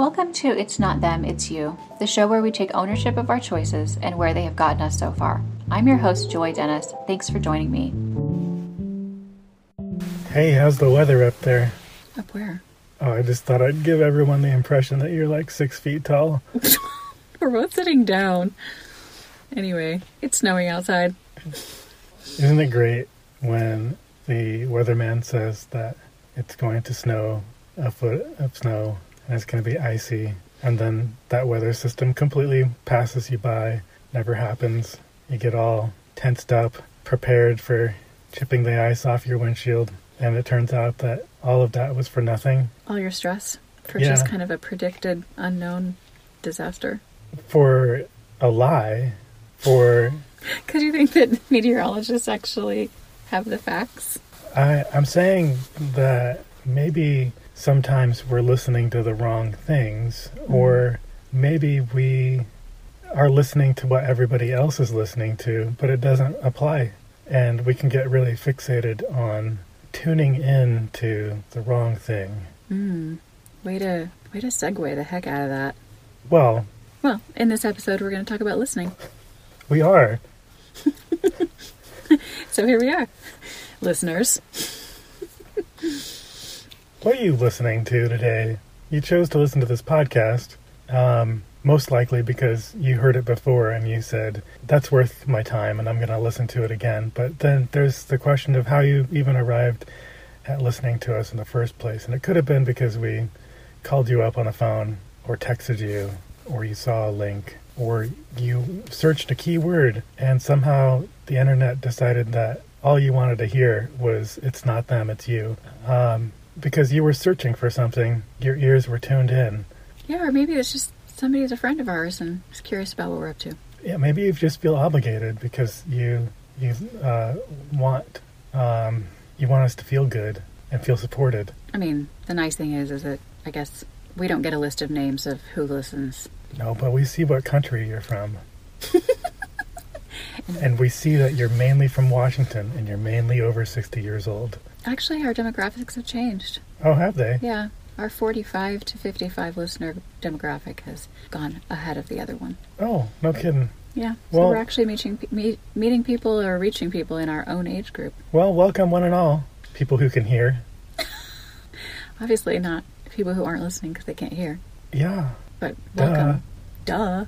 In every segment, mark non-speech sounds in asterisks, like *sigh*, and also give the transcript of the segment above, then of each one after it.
Welcome to It's Not Them, It's You, the show where we take ownership of our choices and where they have gotten us so far. I'm your host, Joy Dennis. Thanks for joining me. Hey, how's the weather up there? Up where? Oh, I just thought I'd give everyone the impression that you're like six feet tall. *laughs* We're both sitting down. Anyway, it's snowing outside. Isn't it great when the weatherman says that it's going to snow a foot of snow and it's going to be icy, and then that weather system completely passes you by, never happens. You get all tensed up, prepared for chipping the ice off your windshield, and it turns out that all of that was for nothing. All your stress for Yeah. just kind of a predicted unknown disaster. For a lie, for *laughs* Because you think that meteorologists actually have the facts? I, I'm saying that maybe sometimes we're listening to the wrong things, or maybe we are listening to what everybody else is listening to, but it doesn't apply. And we can get really fixated on tuning in to the wrong thing. Hmm. Way to way to segue the heck out of that. Well, Well, in this episode, we're going to talk about listening. we are. *laughs* *laughs* So here we are, listeners. *laughs* What are you listening to today? You chose to listen to this podcast, um, most likely because you heard it before and you said, that's worth my time and I'm going to listen to it again. But then there's the question of how you even arrived at listening to us in the first place. And it could have been because we called you up on the phone or texted you or you saw a link or you searched a keyword and somehow the internet decided that all you wanted to hear was it's not them, it's you. Um, because you were searching for something, your ears were tuned in. Yeah, or maybe it's just somebody's a friend of ours and is curious about what we're up to. Yeah, maybe you just feel obligated because you you uh, want um, you want us to feel good and feel supported. I mean, the nice thing is, is that I guess we don't get a list of names of who listens. No, but we see what country you're from. *laughs* and we see that you're mainly from Washington and you're mainly over 60 years old. Actually, our demographics have changed. Oh, have they? Yeah, our 45 to 55 listener demographic has gone ahead of the other one. Oh, no kidding. Yeah, so Well- we're actually meeting meet, meeting people or reaching people in our own age group. Well, welcome one and all, people who can hear. *laughs* Obviously, not people who aren't listening because they can't hear, Yeah, but Duh. welcome. Duh.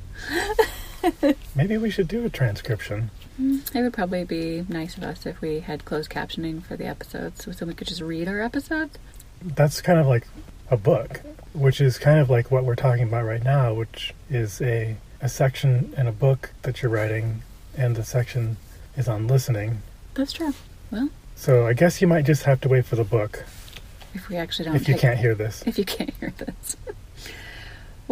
*laughs* maybe we should do a transcription. Mm-hmm. It would probably be nice of us if we had closed captioning for the episodes, so we could just read our episodes. that's kind of like a book, which is kind of like what we're talking about right now, which is a, a section in a book that you're writing, and the section is on listening. That's true. Well, So I guess you might just have to wait for the book if we actually don't if you can't hear this. if you can't hear this. *laughs*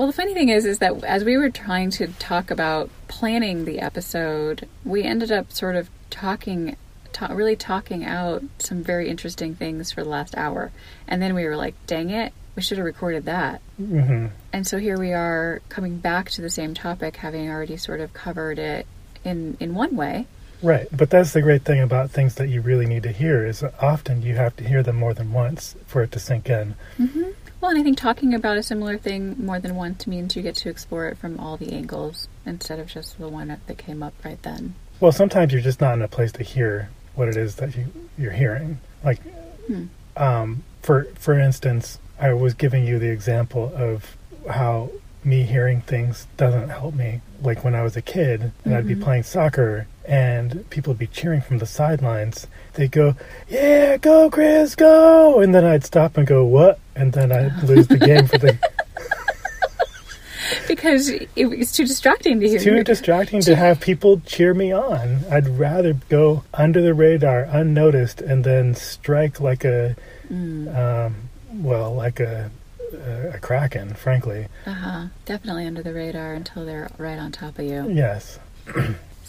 well, the funny thing is, is that as we were trying to talk about planning the episode, we ended up sort of talking, ta- really talking out some very interesting things for the last hour, and then we were like, "Dang it, we should have recorded that." hmm And so here we are coming back to the same topic, having already sort of covered it in in one way. Right, but that's the great thing about things that you really need to hear is often you have to hear them more than once for it to sink in. Mm-hmm. Well, and I think talking about a similar thing more than once means you get to explore it from all the angles instead of just the one that came up right then. Well, sometimes you're just not in a place to hear what it is that you, you're hearing. Like, Hmm. um, for for instance, I was giving you the example of how me hearing things doesn't help me. Like when I was a kid and I'd be Mhm. playing soccer and people would be cheering from the sidelines, they'd go, "Yeah, go Chris, go!" And then I'd stop and go, "What?" And then I'd *laughs* lose the game for the. *laughs* Because it, it's too distracting to hear. It's too distracting to have people cheer me on. I'd rather go under the radar, unnoticed, and then strike like a, Mm, um, well, like a, a, a kraken. Frankly, uh-huh. Definitely under the radar until they're right on top of you. yes, *clears throat*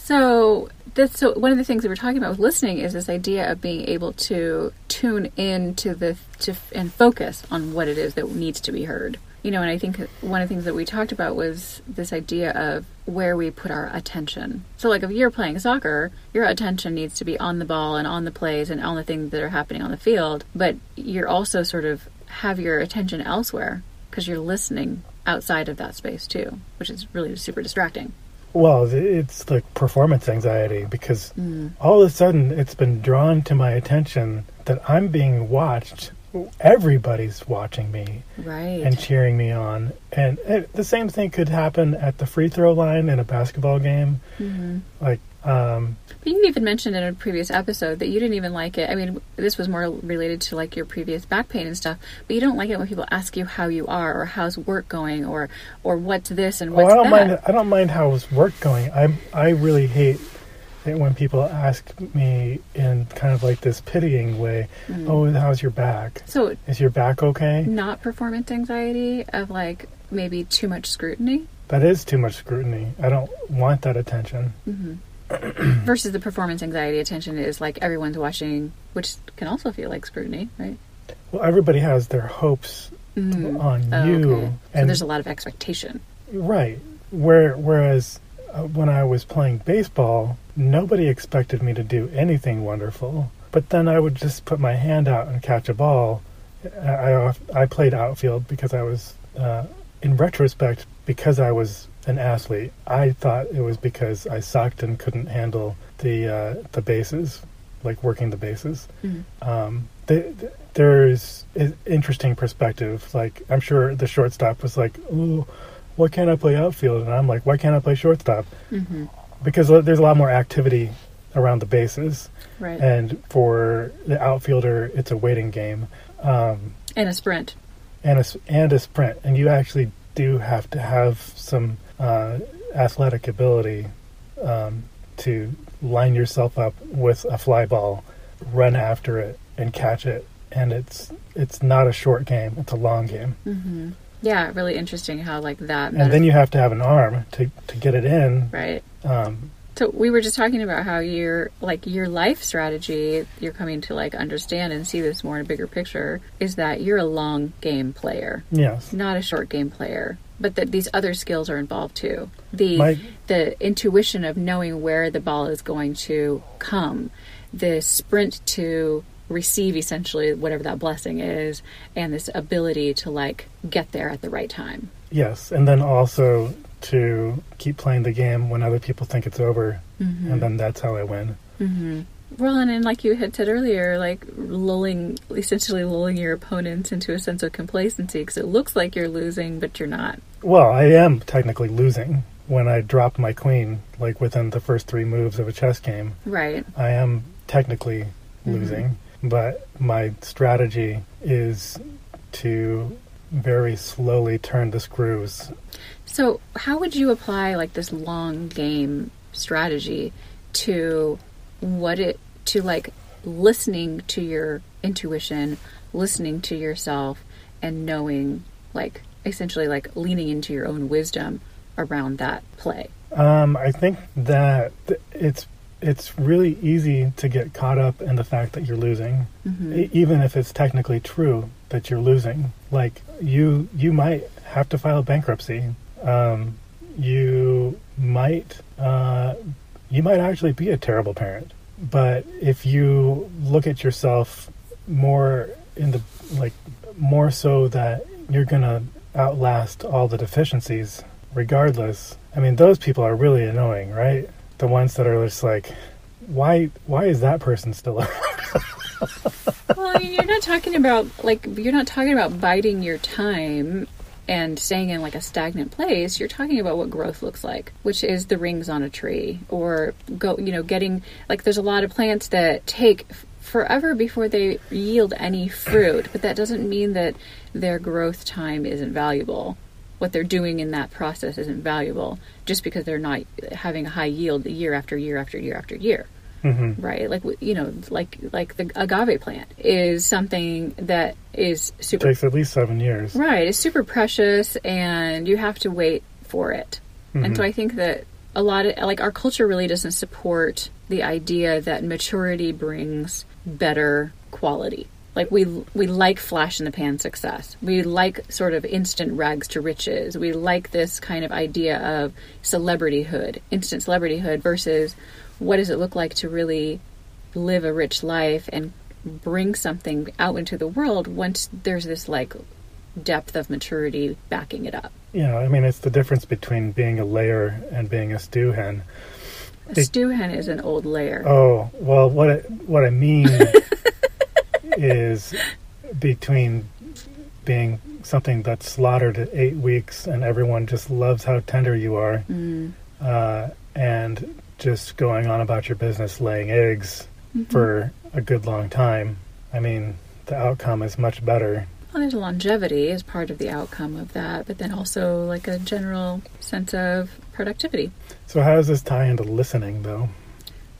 So that's so one of the things that we're talking about with listening is this idea of being able to tune in to the to and focus on what it is that needs to be heard. You know, and I think one of the things that we talked about was this idea of where we put our attention. So, like if you're playing soccer, your attention needs to be on the ball and on the plays and on the things that are happening on the field, but you're also sort of have your attention elsewhere because you're listening outside of that space too, which is really super distracting. Well, it's the performance anxiety because Mm. all of a sudden it's been drawn to my attention that I'm being watched. Everybody's watching me Right. and cheering me on. And it, the same thing could happen at the free throw line in a basketball game. hmm Like, um, But you even mentioned in a previous episode that you didn't even like it. I mean, this was more related to like your previous back pain and stuff. But you don't like it when people ask you how you are, or how's work going, or or what's this and well, what's I don't that. mind. I don't mind how's work going. I I really hate it when people ask me in kind of like this pitying way. Mm. Oh, how's your back? So Is your back okay? not performance anxiety of like maybe too much scrutiny That is too much scrutiny. I don't want that attention. hmm *clears throat* versus the performance anxiety attention is like everyone's watching, which can also feel like scrutiny, right? Well, everybody has their hopes Mhm. on Oh, you, okay. So and there's a lot of expectation. right. Where whereas uh, when I was playing baseball, nobody expected me to do anything wonderful. But then I would just put my hand out and catch a ball. I I, I played outfield because I was, uh, in retrospect, because I was an athlete. I thought it was because I sucked and couldn't handle the uh, the bases, like working the bases. Mhm. um, th- th- there's an interesting perspective. Like I'm sure the shortstop was like, "Ooh, why can't I play outfield?" And I'm like, "Why can't I play shortstop?" hmm Because there's a lot more activity around the bases, Right. and for the outfielder, it's a waiting game, um, and a sprint. and a and a sprint, and you actually do have to have some uh, athletic ability um, to line yourself up with a fly ball, run after it, and catch it. And it's it's not a short game; it's a long game. hmm Yeah, really interesting how like that. And then you have to have an arm to to get it in. right. Um, So we were just talking about how your like your life strategy, you're coming to like understand and see this more in a bigger picture, is that you're a long game player, yes, not a short game player. But that these other skills are involved too. The My- the intuition of knowing where the ball is going to come, the sprint to receive essentially whatever that blessing is, and this ability to like get there at the right time. yes, and then also to keep playing the game when other people think it's over, Mm-hmm. and then that's how I win. hmm Well, and, and like you had said earlier, like lulling, essentially lulling your opponents into a sense of complacency because it looks like you're losing, but you're not. Well, I am technically losing when I drop my queen, like within the first three moves of a chess game. Right. I am technically losing, but my strategy is to very slowly turn the screws. So, how would you apply like this long game strategy to what it to like listening to your intuition, listening to yourself, and knowing like essentially like leaning into your own wisdom around that play? Um, I think that it's it's really easy to get caught up in the fact that you're losing, hmm e- even if it's technically true that you're losing. Like you, you might have to file bankruptcy. Um, you might, uh, you might actually be a terrible parent. But if you look at yourself more in the like more so that you're gonna outlast all the deficiencies, regardless. I mean, those people are really annoying, right? The ones that are just like, why, why is that person still *laughs* around? Well, you're not talking about like you're not talking about biding your time and staying in like a stagnant place. You're talking about what growth looks like, which is the rings on a tree, or go, you know, getting like there's a lot of plants that take forever before they yield any fruit, but that doesn't mean that their growth time isn't valuable. What they're doing in that process isn't valuable just because they're not having a high yield year after year after year after year hmm right? Like you know like like the agave plant is something that is super takes at least seven years. right it's super precious and you have to wait for it. And so i think that a lot of like our culture really doesn't support the idea that maturity brings better quality. Like we we like flash in the pan success. We like sort of instant rags to riches. We like this kind of idea of celebrityhood instant celebrityhood versus what does it look like to really live a rich life and bring something out into the world once there's this like depth of maturity backing it up. Yeah, I mean, it's the difference between being a layer and being a stew hen. A It- stew hen is an old layer. Oh, well, what I, what I mean *laughs* is between being something that's slaughtered at eight weeks and everyone just loves how tender you are, Mm. uh, and just going on about your business laying eggs Mm-hmm. for a good long time. I mean, the outcome is much better. Well, there's longevity as part of the outcome of that, but then also like a general sense of productivity. So, how does this tie into listening, though?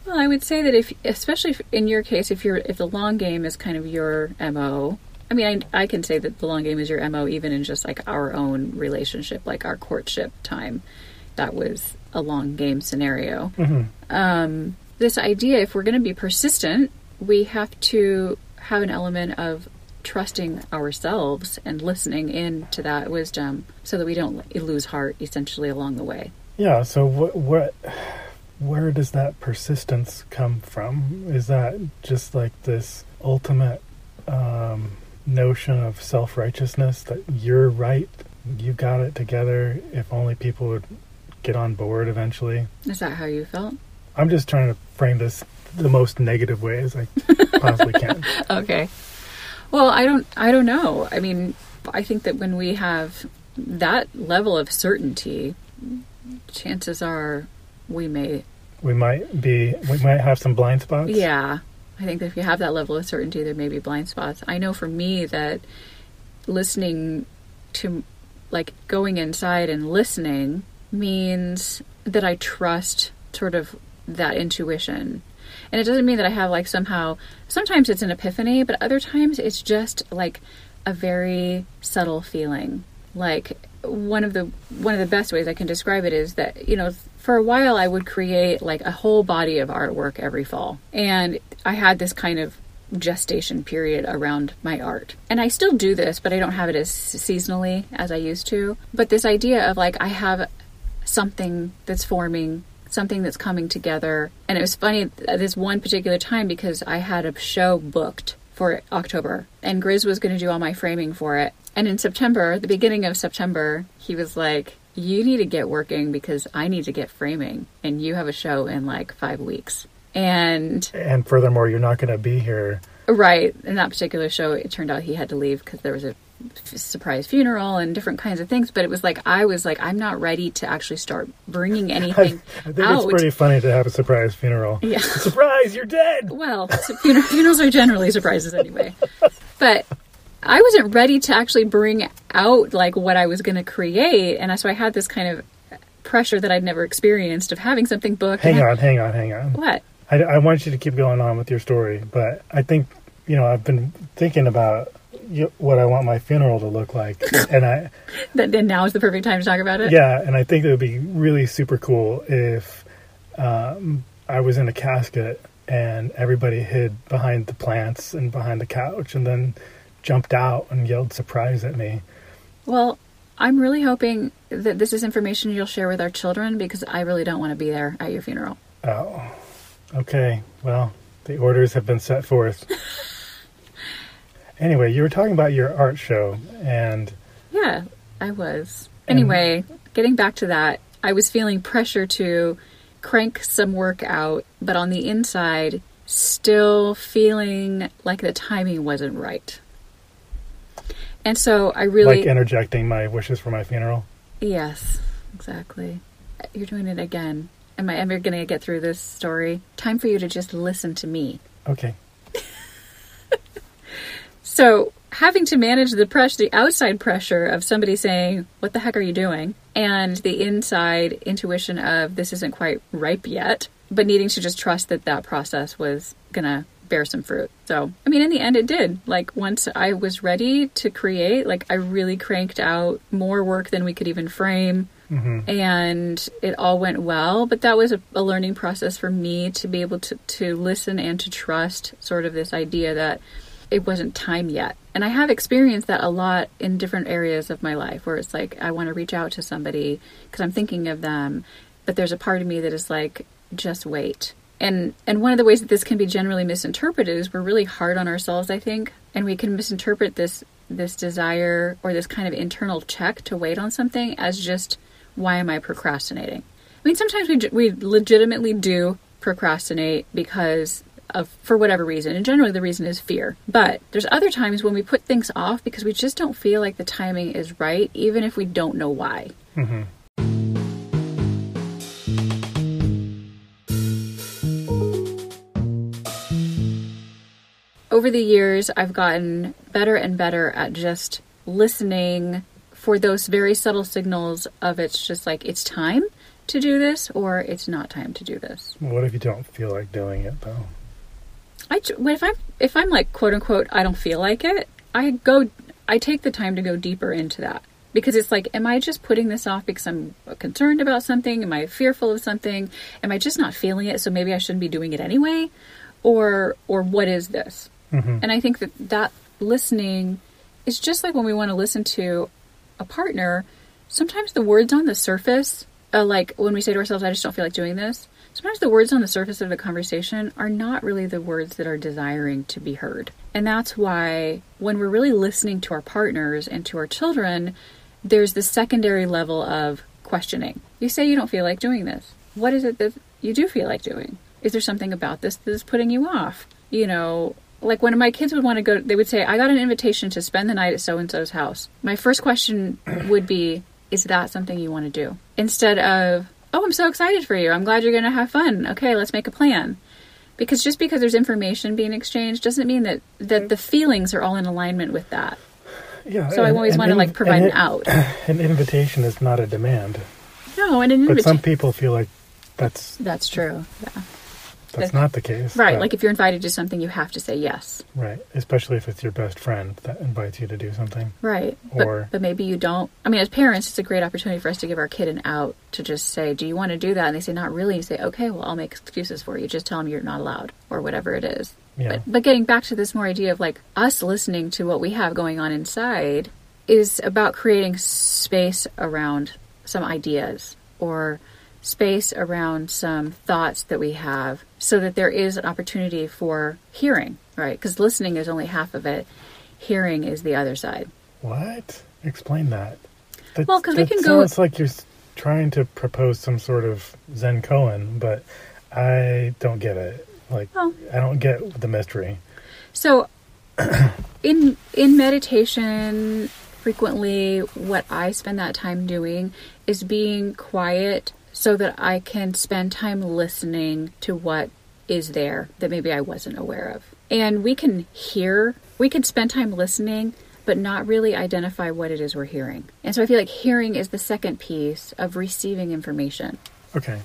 Well, I would say that if, especially if, in your case, if you're if the long game is kind of your mo. I mean, I, I can say that the long game is your mo, even in just like our own relationship, like our courtship time. That was a long game scenario. hmm um, this idea if we're going to be persistent, we have to have an element of trusting ourselves and listening in to that wisdom so that we don't lose heart essentially along the way. Yeah. So, what, what, where does that persistence come from? Is that just like this ultimate um, notion of self righteousness that you're right, you got it together? If only people would get on board eventually. Is that how you felt? I'm just trying to frame this the most negative way as I possibly can. *laughs* Okay. Well, I don't I don't know. I mean, I think that when we have that level of certainty, chances are we may We might be, we might have some blind spots. Yeah. I think that if you have that level of certainty, there may be blind spots. I know for me that listening to, like, going inside and listening means that I trust sort of that intuition. And it doesn't mean that I have, like, somehow, sometimes it's an epiphany, but other times it's just like a very subtle feeling. Like, one of the one of the best ways I can describe it is that you know for a while I would create like a whole body of artwork every fall, and I had this kind of gestation period around my art. And I still do this, but I don't have it as seasonally as I used to. But this idea of like I have something that's forming, something that's coming together. And it was funny at this one particular time because I had a show booked for October and Grizz was going to do all my framing for it. And in September, the beginning of September, he was like, You need to get working because I need to get framing and you have a show in like five weeks. And And furthermore, you're not going to be here. Right. In that particular show, it turned out he had to leave because there was a surprise funeral and different kinds of things. But it was like, I was like, I'm not ready to actually start bringing *laughs* I, anything I think out. it's pretty funny to have a surprise funeral. Yeah. Surprise, you're dead. Well, funer- *laughs* funerals are generally surprises anyway. But I wasn't ready to actually bring out like what I was going to create. And so I had this kind of pressure that I'd never experienced of having something booked. Hang on, hang on, hang on. What? I, I want you to keep going on with your story, but I think you know I've been thinking about what I want my funeral to look like, *laughs* and I then now is the perfect time to talk about it? yeah, and I think it would be really super cool if um, I was in a casket and everybody hid behind the plants and behind the couch, and then jumped out and yelled surprise at me. Well, I'm really hoping that this is information you'll share with our children because I really don't want to be there at your funeral. Oh, okay. Well, the orders have been set forth. *laughs* anyway, you were talking about your art show, and Yeah, I was. And- Anyway, getting back to that, I was feeling pressure to crank some work out, but on the inside, still feeling like the timing wasn't right. And so I really. like interjecting my wishes for my funeral. Yes, exactly. You're doing it again. Am I ever going to get through this story? Time for you to just listen to me. Okay. So, having to manage the pressure, the outside pressure of somebody saying, "What the heck are you doing?" and the inside intuition of this isn't quite ripe yet, but needing to just trust that that process was going to bear some fruit. So, I mean, in the end it did. Like once I was ready to create, like I really cranked out more work than we could even frame. hmm and it all went well but that was a, a learning process for me to be able to, to listen and to trust sort of this idea that it wasn't time yet and i have experienced that a lot in different areas of my life where it's like i want to reach out to somebody because i'm thinking of them but there's a part of me that is like just wait and and one of the ways that this can be generally misinterpreted is we're really hard on ourselves i think and we can misinterpret this this desire or this kind of internal check to wait on something as just why am I procrastinating? I mean, sometimes we we legitimately do procrastinate because of for whatever reason, and generally the reason is fear. But there's other times when we put things off because we just don't feel like the timing is right, even if we don't know why. Mm-hmm. over the years, I've gotten better and better at just listening for those very subtle signals of it's just like it's time to do this or it's not time to do this. What if you don't feel like doing it though? I if I'm if I'm like quote unquote I don't feel like it, I go I take the time to go deeper into that because it's like am I just putting this off because I'm concerned about something? Am I fearful of something? Am I just not feeling it so maybe I shouldn't be doing it anyway? Or or what is this? Mm-hmm. And I think that that listening is just like when we want to listen to a partner, sometimes the words on the surface, uh, like when we say to ourselves, I just don't feel like doing this, sometimes the words on the surface of the conversation are not really the words that are desiring to be heard. And that's why when we're really listening to our partners and to our children, there's the secondary level of questioning. You say you don't feel like doing this. What is it that you do feel like doing? Is there something about this that is putting you off? You know, like when my kids would want to go they would say i got an invitation to spend the night at so and so's house my first question would be is that something you want to do instead of oh i'm so excited for you. I'm glad you're going to have fun. Okay let's make a plan. Because just because there's information being exchanged doesn't mean that that the feelings are all in alignment with that. Yeah. so i always want to like provide and an out. *clears throat* An invitation is not a demand, no and an invitation. but some people feel like that's that's true yeah that's That- not the case. right but- like if you're invited to something you have to say yes right, especially if it's your best friend that invites you to do something. Right. Or- but, but maybe you don't. I mean, as parents, it's a great opportunity for us to give our kid an out to just say, Do you want to do that? And they say, Not really. You say, Okay, well, I'll make excuses for you. Just tell them you're not allowed or whatever it is. Yeah. But, but getting back to this more idea of like us listening to what we have going on inside is about creating space around some ideas or space around some thoughts that we have so that there is an opportunity for hearing, right? Because listening is only half of it, hearing is the other side. What? Explain that. that Well, 'cause we can go- sounds like you're trying to propose some sort of Zen koan, but I don't get it. Like, Oh. I don't get the mystery. So, *coughs* in in meditation, frequently what I spend that time doing is being quiet so that I can spend time listening to what is there that maybe I wasn't aware of. And we can hear, we can spend time listening, but not really identify what it is we're hearing. And so I feel like hearing is the second piece of receiving information. Okay.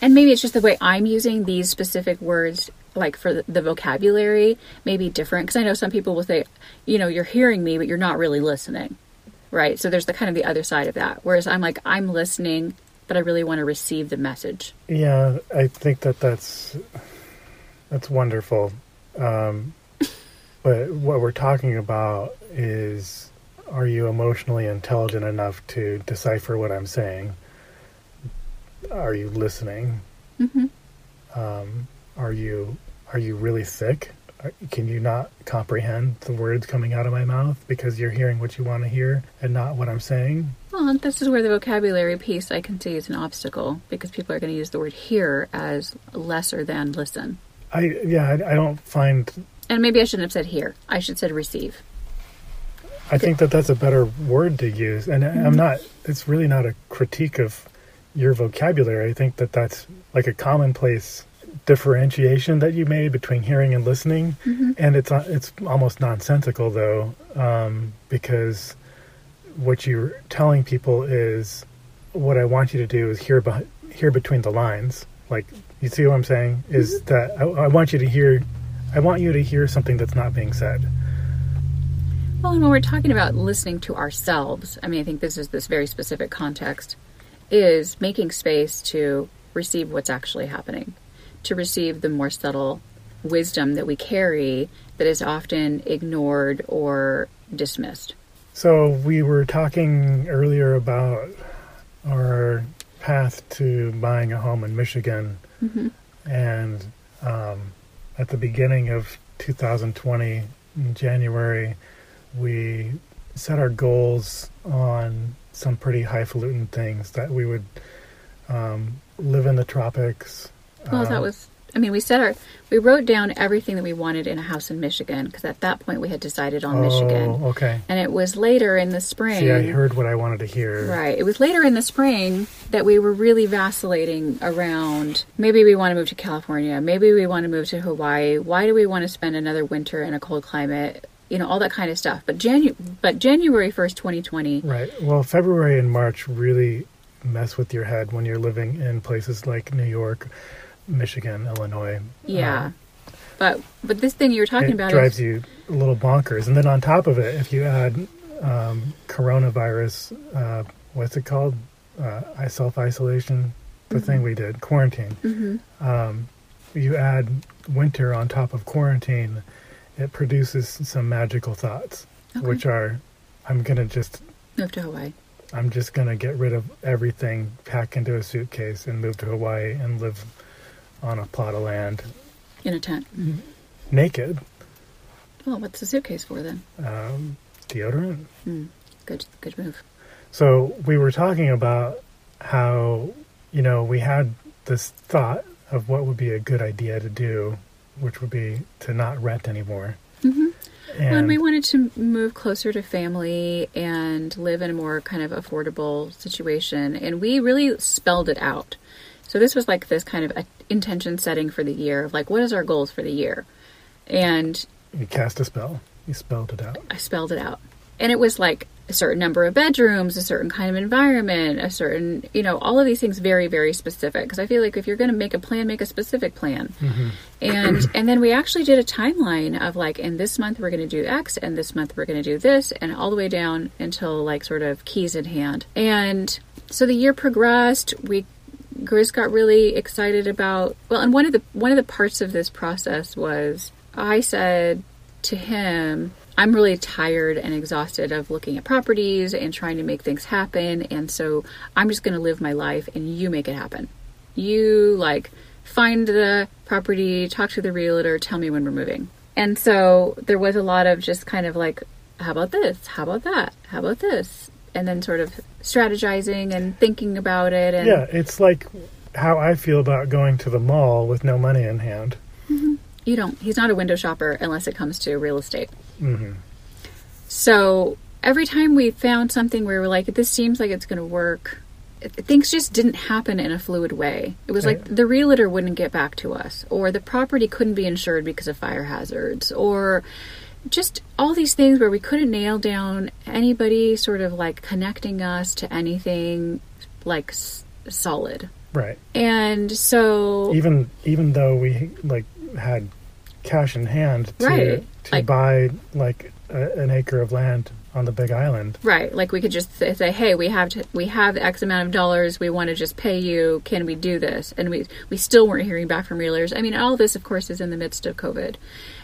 And maybe it's just the way I'm using these specific words, like for the, vocabulary, may be different. Because I know some people will say, you know, you're hearing me, but you're not really listening. Right? So there's the kind of the other side of that. Whereas I'm like, I'm listening, but I really want to receive the message. Yeah, I think that that's that's wonderful. Um, but what we're talking about is are you emotionally intelligent enough to decipher what I'm saying? Are you listening? hmm Um, are you are you really thick? Can you not comprehend the words coming out of my mouth because you're hearing what you want to hear and not what I'm saying? Well, this is where the vocabulary piece I can see is an obstacle because people are going to use the word hear as lesser than listen. I yeah, I, I don't find And maybe I shouldn't have said hear. I should said receive. I think that that's a better word to use, and Mm-hmm. I'm not. It's really not a critique of your vocabulary. I think that that's like a commonplace differentiation that you made between hearing and listening, Mm-hmm. and it's it's almost nonsensical though, um, because what you're telling people is what I want you to do is hear beh hear between the lines. Like you see what I'm saying is Mm-hmm. that I, I want you to hear. I want you to hear something that's not being said. Well, and when we're talking about listening to ourselves, I mean, I think this is this very specific context, is making space to receive what's actually happening, to receive the more subtle wisdom that we carry that is often ignored or dismissed. So we were talking earlier about our path to buying a home in Michigan, hmm and um, at the beginning of 2020, in January, we set our goals on some pretty highfalutin things that we would um, live in the tropics. Well, that um, was. I mean, we set our. We wrote down everything that we wanted in a house in Michigan because at that point we had decided on oh, Michigan, okay. and it was later in the spring. See, I heard what I wanted to hear. Right. It was later in the spring that we were really vacillating around maybe we want to move to California, maybe we want to move to Hawaii. Why do we want to spend another winter in a cold climate? You know, all that kind of stuff. But Janu- but January 1st, 2020. Right. Well, February and March really mess with your head when you're living in places like New York, Michigan, Illinois. Yeah. Um, but but this thing you were talking it about drives is you a little bonkers. And then on top of it, if you add um, coronavirus, uh, what's it called? Uh, self isolation, the thing we did, quarantine. Mhm. Um, you add winter on top of quarantine, it produces some magical thoughts, Okay. which are, I'm gonna just, move to Hawaii. I'm just gonna get rid of everything, pack into a suitcase, and move to Hawaii and live on a plot of land In a tent. naked. Well, what's the suitcase for then? Um, deodorant. Hmm. Good, good move. So we were talking about how, you know, we had this thought of what would be a good idea to do, which would be to not rent anymore. hmm And, and we wanted to move closer to family and live in a more kind of affordable situation. And we really spelled it out. So this was like this kind of a intention setting for the year of like, what is our goals for the year? And you cast a spell. You spelled it out. I spelled it out. And it was like a certain number of bedrooms, a certain kind of environment, a certain, you know, all of these things very, very specific. Because I feel like if you're going to make a plan, make a specific plan. Mm-hmm. And *clears throat* and then we actually did a timeline of like, in this month we're going to do X, and this month we're going to do this, and all the way down until like sort of keys in hand. And so the year progressed. We Grizz got really excited about well, and one of the one of the parts of this process was I said to him, I'm really tired and exhausted of looking at properties and trying to make things happen, and so I'm just going to live my life and you make it happen. You like find the property, talk to the realtor, tell me when we're moving. And so there was a lot of just kind of like, how about this? How about that? How about this? And then sort of strategizing and thinking about it and Yeah, it's like how I feel about going to the mall with no money in hand. you don't he's not a window shopper unless it comes to real estate. Hmm so every time we found something where we were like this seems like it's going to work things just didn't happen in a fluid way. It was like the realtor wouldn't get back to us or the property couldn't be insured because of fire hazards or just all these things where we couldn't nail down anybody sort of like connecting us to anything like s- solid Right. and so Even even though we like had cash in hand to Right. to Like- buy like a, an acre of land on the Big Island. Right, like we could just say, "Hey, we have to, we have X amount of dollars. We want to just pay you. Can we do this?" And we we still weren't hearing back from realtors. I mean, all this, of course, is in the midst of COVID,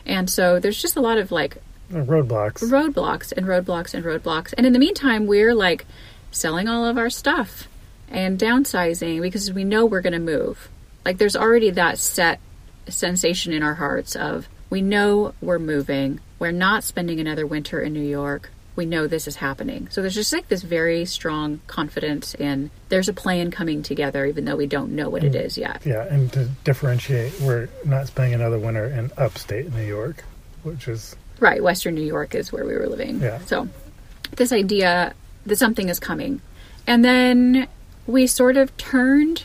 and so there's just a lot of like Uh, Roadblocks. roadblocks and roadblocks and roadblocks. And in the meantime, we're like selling all of our stuff and downsizing because we know we're going to move. Like there's already that set sensation in our hearts of we know we're moving. We're not spending another winter in New York. We know this is happening. So there's just like this very strong confidence in there's a plan coming together even though we don't know what it mm. is yet. Yeah, and to differentiate, we're not spending another winter in upstate New York, which is Right, Western New York is where we were living. Yeah. So, this idea that something is coming. And then we sort of turned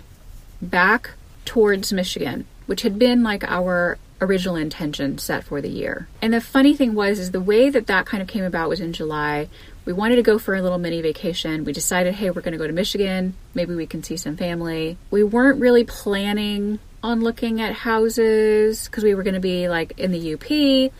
back towards Michigan, which had been like our original intention set for the year. And the funny thing was is the way that that kind of came about was in July. We wanted to go for a little mini vacation. We decided, hey, we're going to go to Michigan. Maybe we can see some family. We weren't really planning on looking at houses because we were going to be like in the UP.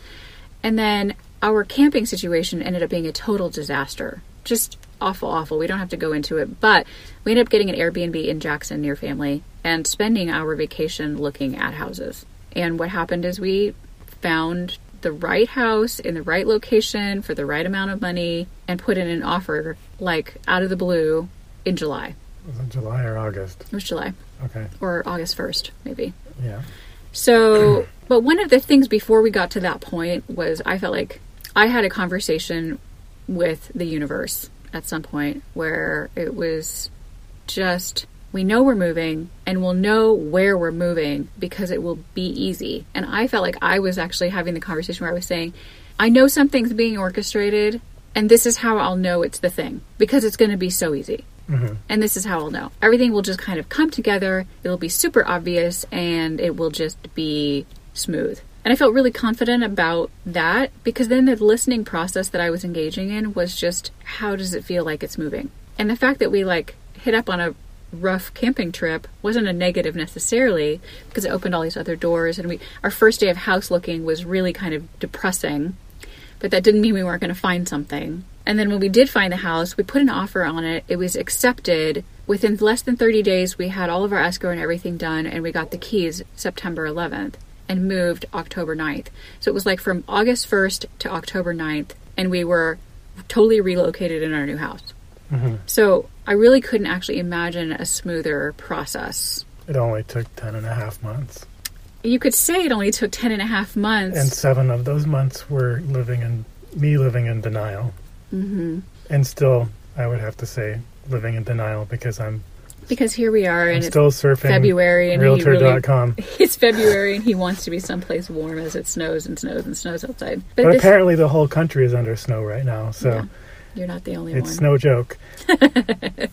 And then our camping situation ended up being a total disaster. Just awful, awful. We don't have to go into it, but we ended up getting an Airbnb in Jackson near family and spending our vacation looking at houses. And what happened is we found the right house in the right location for the right amount of money and put in an offer like out of the blue in July. was it July or August? It was July Okay, or August 1st, maybe. yeah. So, *clears throat* but one of the things before we got to that point was I felt like I had a conversation with the universe at some point where it was just we know we're moving and we'll know where we're moving because it will be easy. And I felt like I was actually having the conversation where I was saying, I know something's being orchestrated and this is how I'll know it's the thing because it's going to be so easy. Mm-hmm. And this is how I'll know. Everything will just kind of come together. It'll be super obvious and it will just be smooth. And I felt really confident about that because then the listening process that I was engaging in was just how does it feel like it's moving? And the fact that we like hit up on a rough camping trip wasn't a negative necessarily because it opened all these other doors and we our first day of house looking was really kind of depressing but that didn't mean we weren't going to find something. And then when we did find the house we put an offer on it. It was accepted. Within less than 30 days we had all of our escrow and everything done and we got the keys september 11th and moved october 9th so it was like from august 1st to october 9th and we were totally relocated in our new house. Hmm so I really couldn't actually imagine a smoother process. It only took ten and a half months. You could say it only took 10 and a half months. And seven of those months were living in me living in denial. hmm And still, I would have to say living in denial because I'm, Because here we are, I'm and it's still surfing February, and he really, Realtor.com. *laughs* it's February, and he wants to be someplace warm as it snows and snows and snows outside. But, But this, apparently, the whole country is under snow right now, so Yeah, you're not the only it's one. It's no joke. *laughs*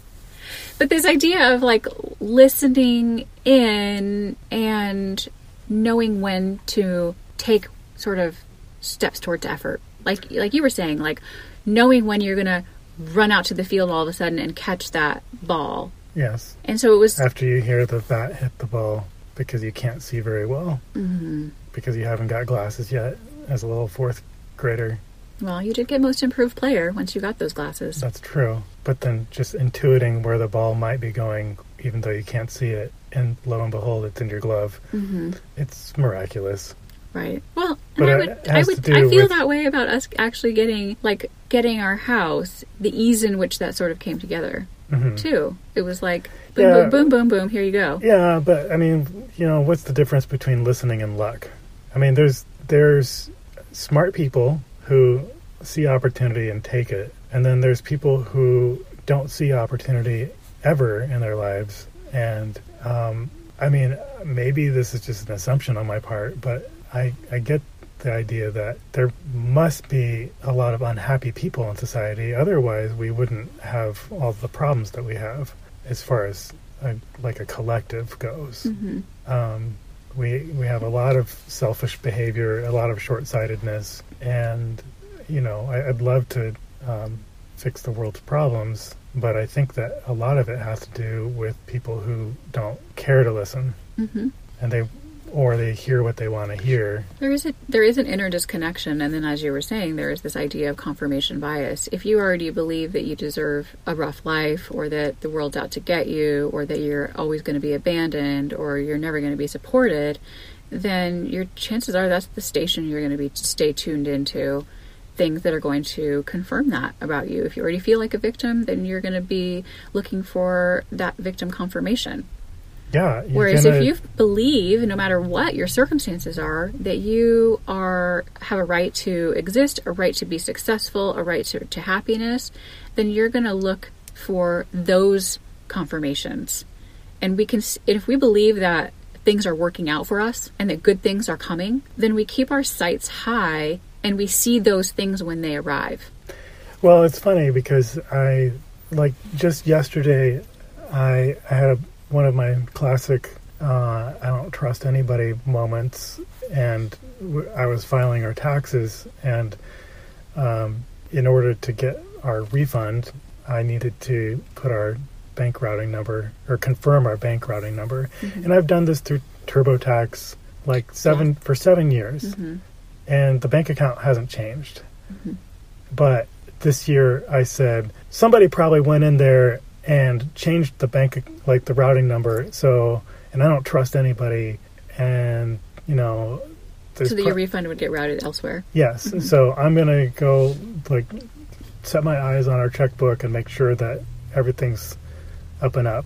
But this idea of like listening in and knowing when to take sort of steps towards effort. Like like you were saying, like knowing when you're gonna run out to the field all of a sudden and catch that ball. Yes, And so it was after you hear the bat hit the ball because you can't see very well mhm. because you haven't got glasses yet as a little fourth grader. Well, you did get most improved player once you got those glasses. That's true. But then just intuiting where the ball might be going, even though you can't see it, and lo and behold, it's in your glove. hmm It's miraculous. Right. Well, But and I would, I would, I feel with- that way about us actually getting like getting our house. The ease in which that sort of came together hmm too. It was like boom, Yeah. boom, boom, boom, boom. Here you go. Yeah, but I mean, you know, what's the difference between listening and luck? I mean, there's there's smart people who see opportunity and take it, and then there's people who don't see opportunity ever in their lives. And um, I mean, maybe this is just an assumption on my part, but I I get the idea that there must be a lot of unhappy people in society. Otherwise, we wouldn't have all the problems that we have as far as a, like a collective goes. hmm Um, we we have a lot of selfish behavior, a lot of short sightedness, and you know I, I'd love to um, fix the world's problems, but I think that a lot of it has to do with people who don't care to listen, hmm and they or they hear what they want to hear. There is a there is an inner disconnection, and then as you were saying, there is this idea of confirmation bias. If you already believe that you deserve a rough life, or that the world's out to get you, or that you're always going to be abandoned, or you're never going to be supported, then your chances are that's the station you're going to be stay tuned into. Things that are going to confirm that about you. If you already feel like a victim, then you're going to be looking for that victim confirmation. Yeah. Whereas gonna- if you believe, no matter what your circumstances are, that you are have a right to exist, a right to be successful, a right to, to happiness, then you're going to look for those confirmations. And we can, if we believe that things are working out for us and that good things are coming, then we keep our sights high and we see those things when they arrive. Well, it's funny because I like just yesterday I, I had a, one of my classic uh, I don't trust anybody moments, and w- I was filing our taxes, and um, in order to get our refund, I needed to put our bank routing number or confirm our bank routing number, and I've done this through TurboTax like seven for seven years. Hmm and the bank account hasn't changed. Mm-hmm. But this year I said somebody probably went in there and changed the bank like the routing number. So and I don't trust anybody and you know So that pro- your refund would get routed elsewhere. yes. Mm-hmm. So I'm going to go like set my eyes on our checkbook and make sure that everything's up and up.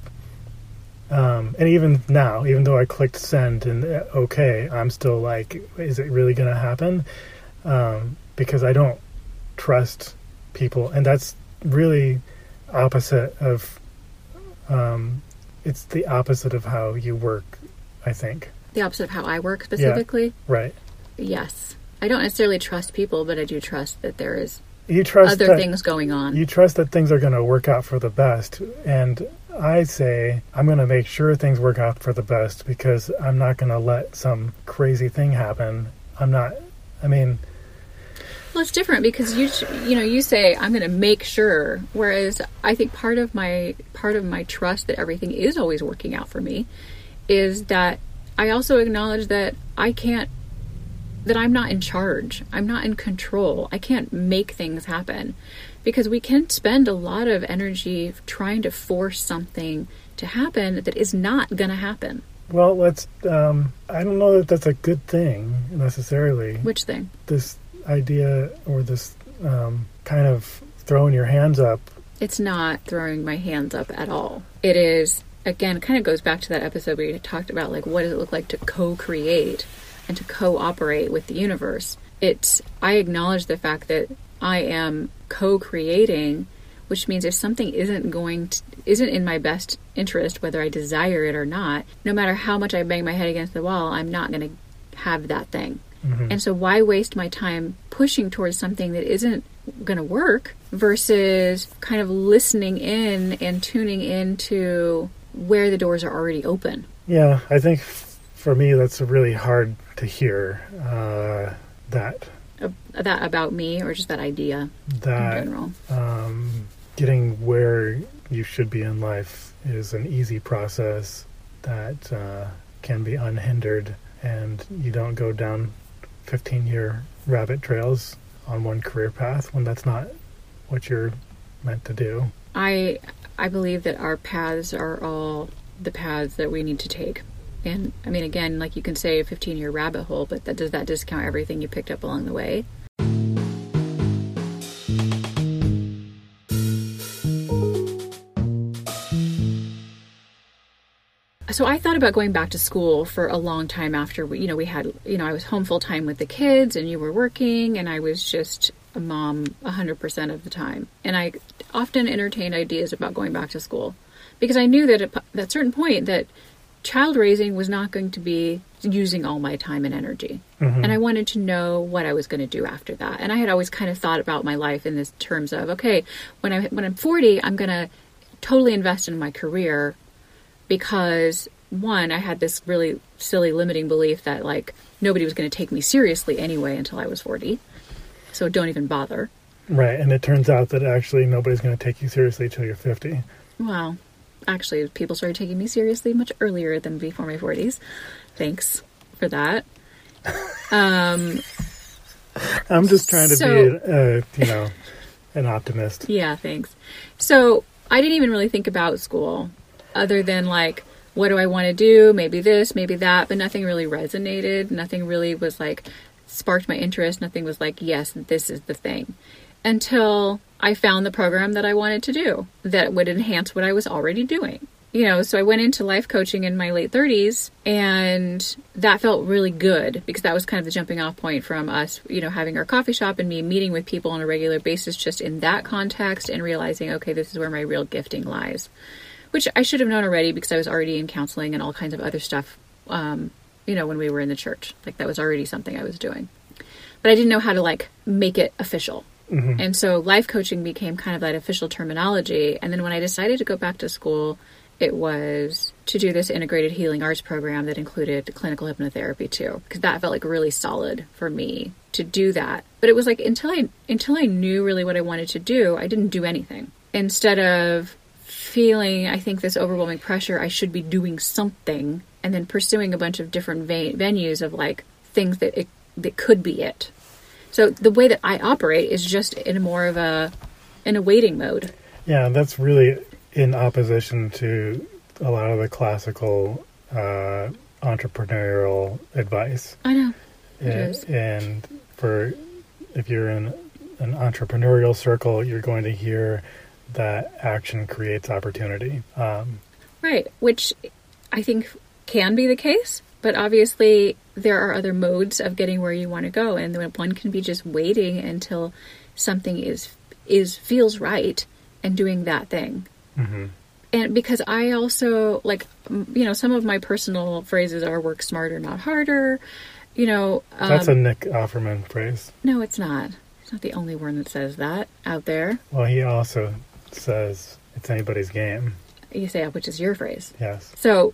Um, and even now, even though I clicked send and uh, okay, I'm still like, is it really going to happen? Um, because I don't, trust people, and that's really opposite of. Um, it's the opposite of how you work, I think. The opposite of how I work specifically. Right. Yes, I don't necessarily trust people, but I do trust that there is You trust other that, things going on. You trust that things are going to work out for the best, and I say I'm going to make sure things work out for the best because I'm not going to let some crazy thing happen. I'm not. I mean, Well, it's different because you you know you say I'm going to make sure, whereas I think part of my part of my trust that everything is always working out for me is that I also acknowledge that I can't that I'm not in charge. I'm not in control. I can't make things happen because we can spend a lot of energy trying to force something to happen that is not going to happen. well, let's. Um, I don't know that that's a good thing necessarily. Which thing? This idea or this um, kind of throwing your hands up. It's not throwing my hands up at all. It is again kind of goes back to that episode where you talked about like what does it look like to co-create and to co-operate with the universe. It's I acknowledge the fact that I am co-creating, which means if something isn't going to isn't in my best interest whether I desire it or not, no matter how much I bang my head against the wall, I'm not going to have that thing. And so, why waste my time pushing towards something that isn't going to work versus kind of listening in and tuning into where the doors are already open? Yeah, I think for me that's really hard to hear. Uh, that Uh, That about me or just that idea in that general. um, getting where you should be in life is an easy process that uh, can be unhindered, and you don't go down 15 year rabbit trails on one career path when that's not what you're meant to do. I I believe that our paths are all the paths that we need to take. And I mean, again, like you can say a 15 year rabbit hole, but that does that discount everything you picked up along the way? So I thought about going back to school for a long time after we, you know, we had, you know, I was home full time with the kids and you were working and I was just a mom 100% of the time. And I often entertained ideas about going back to school because I knew that at that certain point that child raising was not going to be using all my time and energy. Mm-hmm. And I wanted to know what I was going to do after that. And I had always kind of thought about my life in this terms of, okay, when I when I'm 40, I'm going to totally invest in my career because one, I had this really silly limiting belief that like nobody was going to take me seriously anyway until I was 40. So don't even bother. Right, and it turns out that actually nobody's going to take you seriously till you're 50. Well, actually, people started taking me seriously much earlier than before my 40s. Thanks for that. *laughs* Um, I'm just trying to So- be, uh, you know, an optimist. yeah, thanks. So I didn't even really think about school other than like, what do I want to do? Maybe this, maybe that, but nothing really resonated. Nothing really was like sparked my interest. Nothing was like, yes, this is the thing. Until I found the program that I wanted to do that would enhance what I was already doing. You know, so I went into life coaching in my late 30s and that felt really good because that was kind of the jumping off point from us, you know, having our coffee shop and me meeting with people on a regular basis just in that context and realizing, okay, this is where my real gifting lies which I should have known already because I was already in counseling and all kinds of other stuff. Um, you know, when we were in the church, like that was already something I was doing, but I didn't know how to like make it official. Mm-hmm. And so life coaching became kind of that official terminology. And then when I decided to go back to school, it was to do this integrated healing arts program that included clinical hypnotherapy too, because that felt like really solid for me to do that. But it was like until I until I knew really what I wanted to do, I didn't do anything. Instead of feeling, I think, this overwhelming pressure, I should be doing something, and then pursuing a bunch of different venues of like things that it that could be it. So the way that I operate is just in a more of a in a waiting mode. Yeah, that's really in opposition to a lot of the classical uh, entrepreneurial advice. I know. And, and for if you're in an entrepreneurial circle, you're going to hear that action creates opportunity. Um, Right, which I think can be the case, but obviously there are other modes of getting where you want to go, and one can be just waiting until something is is feels right and doing that thing. hmm And because I also like you know some of my personal phrases are work smarter not harder. You know, um, That's a Nick Offerman phrase. no, it's not. It's not the only one that says that out there. Well, he also says it's anybody's game. You say which is your phrase. Yes. So,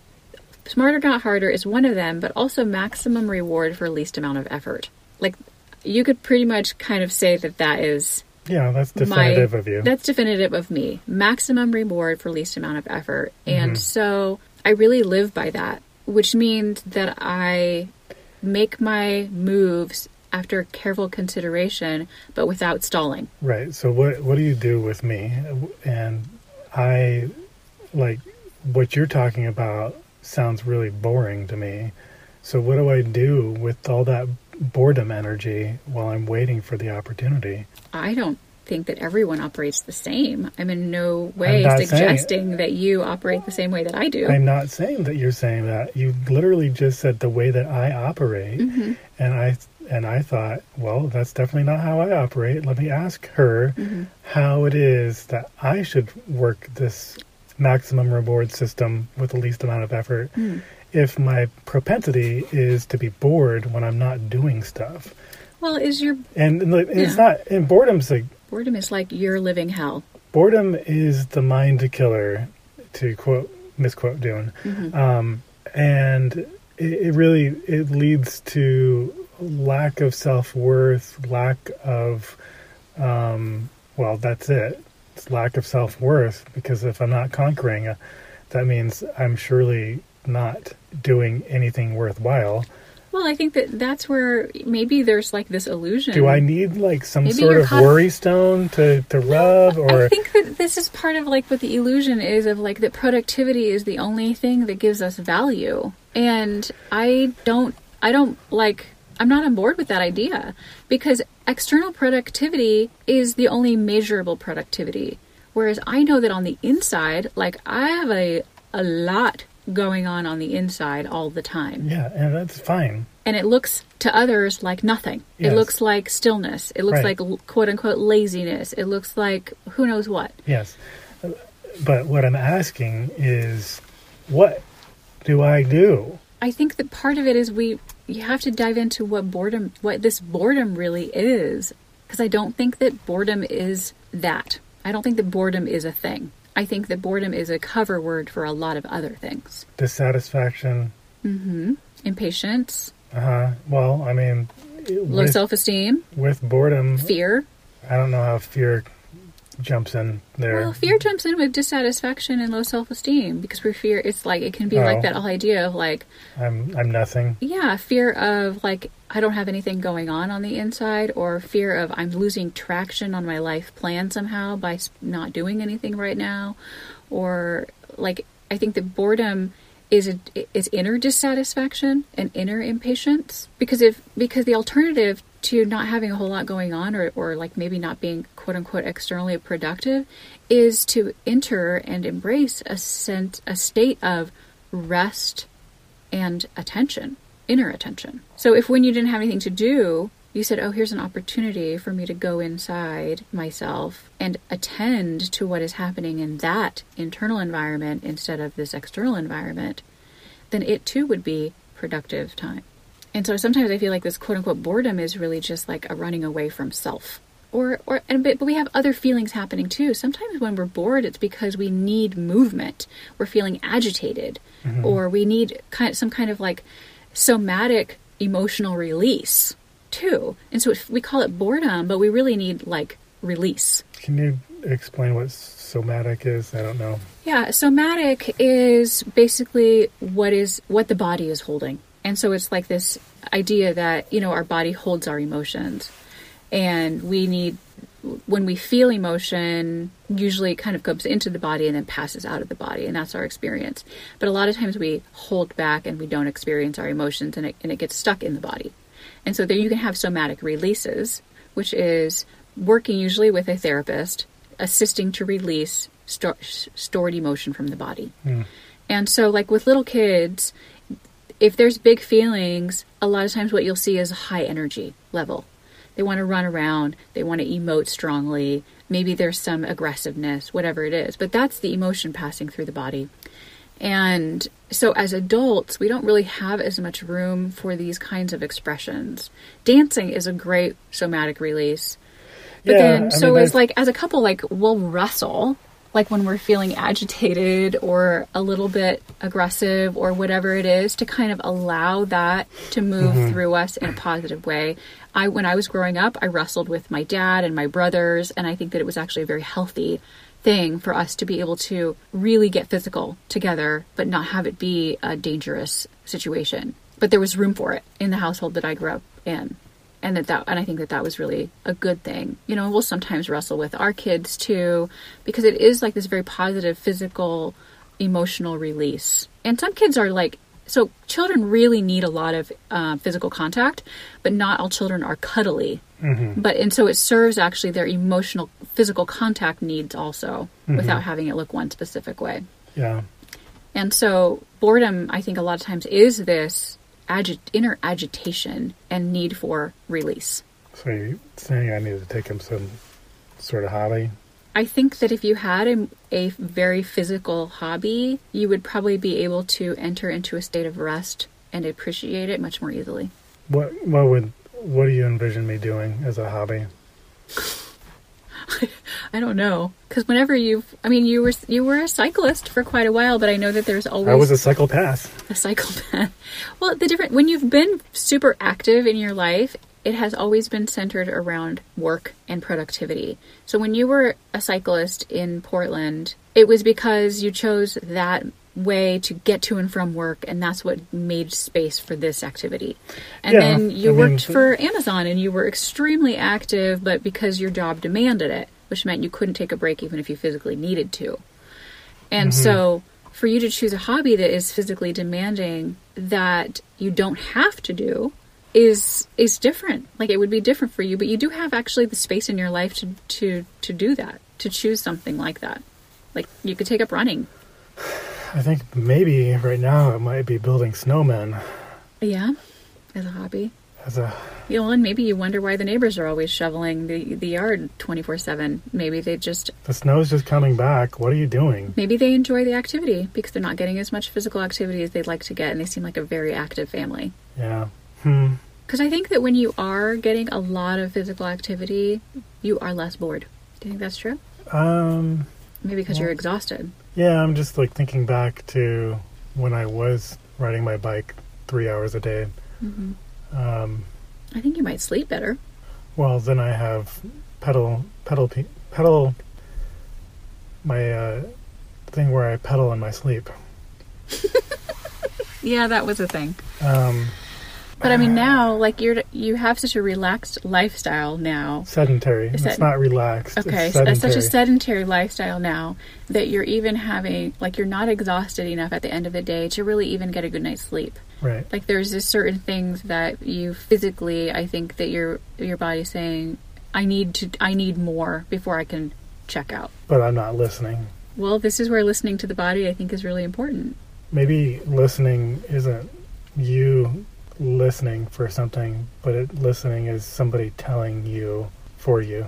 smarter not harder is one of them, but also maximum reward for least amount of effort. Like you could pretty much kind of say that that is Yeah, that's definitive my, of you. That's definitive of me. Maximum reward for least amount of effort. And Mhm. so I really live by that, which means that I make my moves after careful consideration, but without stalling. Right. So what what do you do with me? And I like what you're talking about sounds really boring to me. So what do I do with all that boredom energy while I'm waiting for the opportunity? I don't think that everyone operates the same. I'm in no way saying- suggesting that you operate the same way that I do. I'm not saying that you're saying that. You literally just said the way that I operate, Mm-hmm. and I and I thought, well, that's definitely not how I operate. Let me ask her Mm-hmm. how it is that I should work this maximum reward system with the least amount of effort. Mm. If my propensity is to be bored when I'm not doing stuff, Well, is your and it's Yeah. not, and boredom's like boredom is like you're living hell? boredom is the mind killer, to quote misquote Dune. Mm-hmm. um, and it, it really it leads to lack of self worth, lack of um, well, that's it. It's lack of self worth because if I'm not conquering, uh, that means I'm surely not doing anything worthwhile. Well, I think that that's where maybe there's like this illusion. Do I need like some Maybe sort of caught- worry stone to, to rub or I think that this is part of like what the illusion is of like that productivity is the only thing that gives us value. And I don't I don't like I'm not on board with that idea because external productivity is the only measurable productivity. Whereas I know that on the inside, like I have a a lot going on on the inside all the time. yeah, and that's fine. and it looks to others like nothing. It looks like stillness. It looks Right. like quote unquote laziness. It looks like who knows what. Yes. But what I'm asking is what do I do? I think that part of it is we you have to dive into what boredom what this boredom really is because I don't think that boredom is that. I don't think that boredom is a thing. I think that boredom is a cover word for a lot of other things. Dissatisfaction. Mm-hmm. Impatience, Uh huh. Well, I mean, low with, self-esteem, with boredom, fear. I don't know how fear jumps in there. Well, fear jumps in with dissatisfaction and low self-esteem because we fear it's like it can be Oh. like that whole idea of like I'm I'm nothing. yeah, fear of like I don't have anything going on on the inside or fear of I'm losing traction on my life plan somehow by not doing anything right now or like I think that boredom is a, is inner dissatisfaction and inner impatience because if because the alternative to not having a whole lot going on or, or like maybe not being quote unquote externally productive is to enter and embrace a sense a state of rest and attention, inner attention. So if when you didn't have anything to do, you said, "Oh, here's an opportunity for me to go inside myself and attend to what is happening in that internal environment instead of this external environment," then it too would be productive time. And so sometimes I feel like this quote unquote boredom is really just like a running away from self. Or, or and but, but we have other feelings happening too. Sometimes when we're bored, it's because we need movement. We're feeling agitated, mm-hmm. or we need kind some kind of like somatic emotional release too. And so we call it boredom, but we really need like release. Can you explain what somatic is? I don't know. Yeah, somatic is basically what is what the body is holding. And so it's like this idea that, you know, our body holds our emotions. And we need when we feel emotion, usually it kind of goes into the body and then passes out of the body, and that's our experience. But a lot of times we hold back and we don't experience our emotions and it, and it gets stuck in the body. And so there you can have somatic releases, which is working usually with a therapist, assisting to release sto- stored emotion from the body. Hmm. And so, like with little kids, if there's big feelings, a lot of times what you'll see is a high energy level. They want to run around, they want to emote strongly. Maybe there's some aggressiveness, whatever it is. But that's the emotion passing through the body. And so, as adults, we don't really have as much room for these kinds of expressions. Dancing is a great somatic release. But Yeah, then, mean, so it's like, as a couple, like, we'll wrestle, like when we're feeling agitated or a little bit aggressive or whatever it is, to kind of allow that to move Mm-hmm. through us in a positive way. I, when I was growing up, I wrestled with my dad and my brothers, and I think that it was actually a very healthy thing for us to be able to really get physical together, but not have it be a dangerous situation. But there was room for it in the household that I grew up in. And that, that and I think that that was really a good thing. You know, we'll sometimes wrestle with our kids too, because it is like this very positive physical, emotional release. And some kids are like, so children really need a lot of uh, physical contact, but not all children are cuddly but and so it serves actually their emotional physical contact needs also without having it look one specific way Yeah. and so boredom i think a lot of times is this agi- inner agitation and need for release So you're saying I need to take him some sort of hobby? i think that if you had a, a very physical hobby you would probably be able to enter into a state of rest and appreciate it much more easily What what would what do you envision me doing as a hobby? *laughs* I don't know because whenever you've, I mean, you were you were a cyclist for quite a while, but I know that there's always I was a psychopath. a psychopath. *laughs* Well, the different when you've been super active in your life, it has always been centered around work and productivity. So when you were a cyclist in Portland, it was because you chose that way to get to and from work and that's what made space for this activity. And Yeah, then you I mean, worked for Amazon and you were extremely active but because your job demanded it, which meant you couldn't take a break even if you physically needed to. And mm-hmm. so for you to choose a hobby that is physically demanding that you don't have to do is is different. Like it would be different for you, but you do have actually the space in your life to to to do that, to choose something like that. Like you could take up running. *sighs* *laughs* I think maybe right now it might be building snowmen Yeah. As a hobby. as a You know, and maybe you wonder why the neighbors are always shoveling the, the yard 24 7. Maybe they just, the snow's just coming back. What are you doing? maybe they enjoy the activity because they're not getting as much physical activity as they'd like to get and they seem like a very active family. Yeah. Hmm. Because I think that when you are getting a lot of physical activity, you are less bored. Do you think that's true? Um. Maybe because you're exhausted. Yeah, I'm just like thinking back to when I was riding my bike three hours a day. Um, I think you might sleep better. well, then I have pedal, pedal, pedal. My uh, thing where I pedal in my sleep. *laughs* Yeah, that was a thing. Um, But I mean, now, like you're you have such a relaxed lifestyle now. sedentary. Is it's not relaxed. Okay, it's sedentary. such a sedentary lifestyle now that you're even having like you're not exhausted enough at the end of the day to really even get a good night's sleep. right. Like there's just certain things that you physically, I think that your your body's saying, I need to, I need more before I can check out. But I'm not listening. Well, this is where listening to the body, I think, is really important. Maybe listening isn't you listening for something, but it, listening is somebody telling you for you.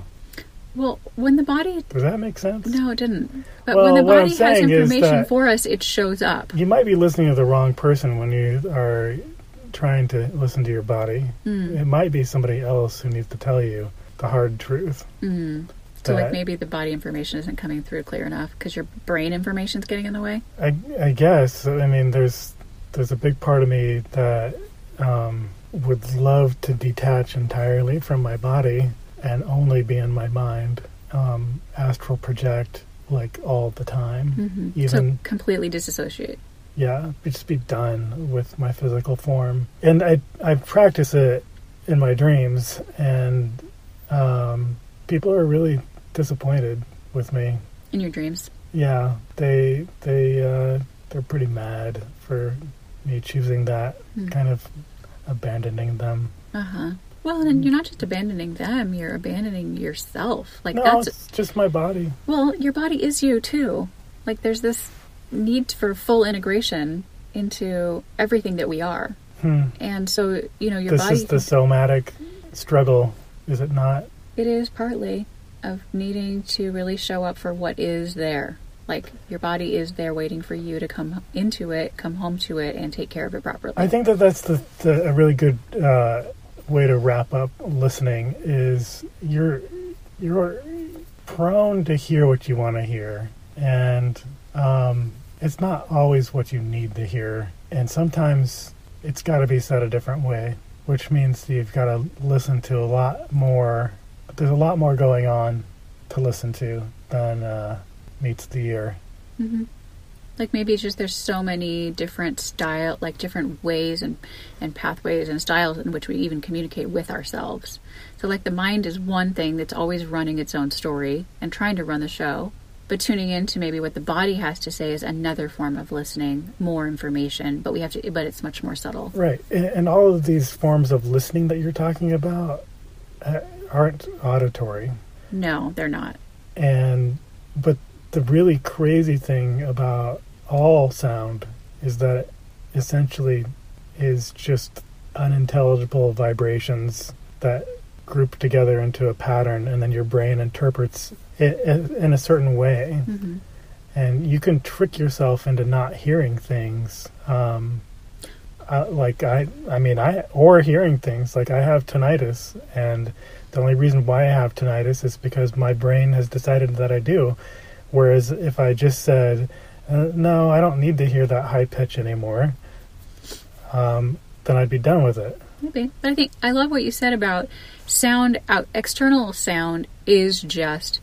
Well, when the body, Does that make sense? no, it didn't. But Well, when the body has information for us, it shows up. You might be listening to the wrong person when you are trying to listen to your body. Mm. It might be somebody else who needs to tell you the hard truth. Mm. So, like maybe the body information isn't coming through clear enough because your brain information is getting in the way. I, I guess. I mean, there's there's a big part of me that um, would love to detach entirely from my body and only be in my mind, um, astral project like all the time. hmm so Even completely disassociate. yeah, just be done with my physical form. And I I practice it in my dreams, and um, people are really disappointed with me. in your dreams. Yeah, they they uh, they're pretty mad for me choosing that Mm. kind of abandoning them. Uh huh. Well, and you're not just abandoning them; you're abandoning yourself. Like no, that's it's just my body. well, your body is you too. Like there's this need for full integration into everything that we are, Hmm. and so you know your This body. is the somatic struggle Is it not? It is partly of needing to really show up for what is there. Like your body is there waiting for you to come into it, come home to it, and take care of it properly. I think that that's the, the a really good uh, way to wrap up listening. Is you're you're prone to hear what you want to hear, and um, it's not always what you need to hear, and sometimes it's got to be said a different way, which means you've got to listen to a lot more. There's a lot more going on to listen to than uh, meets the ear. hmm Like maybe it's just there's so many different style, like different ways and and pathways and styles in which we even communicate with ourselves. So like the mind is one thing that's always running its own story and trying to run the show, but tuning into maybe what the body has to say is another form of listening, more information, but we have to, but it's much more subtle. Right, and, and all of these forms of listening that you're talking about uh, aren't auditory, No, they're not. and but the really crazy thing about all sound is that it essentially is just unintelligible vibrations that group together into a pattern, and then your brain interprets it in a certain way. hmm and you can trick yourself into not hearing things um I, like i i mean i or hearing things. Like i have tinnitus and the only reason why i have tinnitus is because my brain has decided that i do whereas if i just said uh, no i don't need to hear that high pitch anymore um, then i'd be done with it Maybe. But I think I love what you said about sound out external sound is just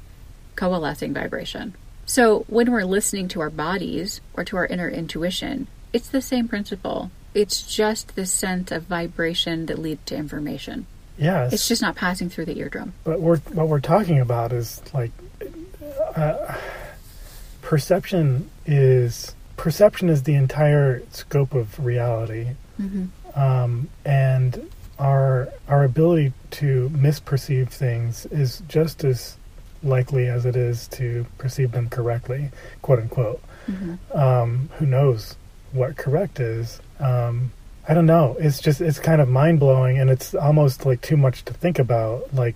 coalescing vibration. So when we're listening to our bodies or to our inner intuition, it's the same principle. It's just the sense of vibration that leads to information. yes It's just not passing through the eardrum. But we're, what we're talking about is like uh, perception is perception is the entire scope of reality, Mm-hmm. um, and our our ability to misperceive things is just as likely as it is to perceive them correctly, quote unquote. Mm-hmm. Um, who knows what correct is? Um, I don't know. It's just it's kind of mind blowing, and it's almost like too much to think about. Like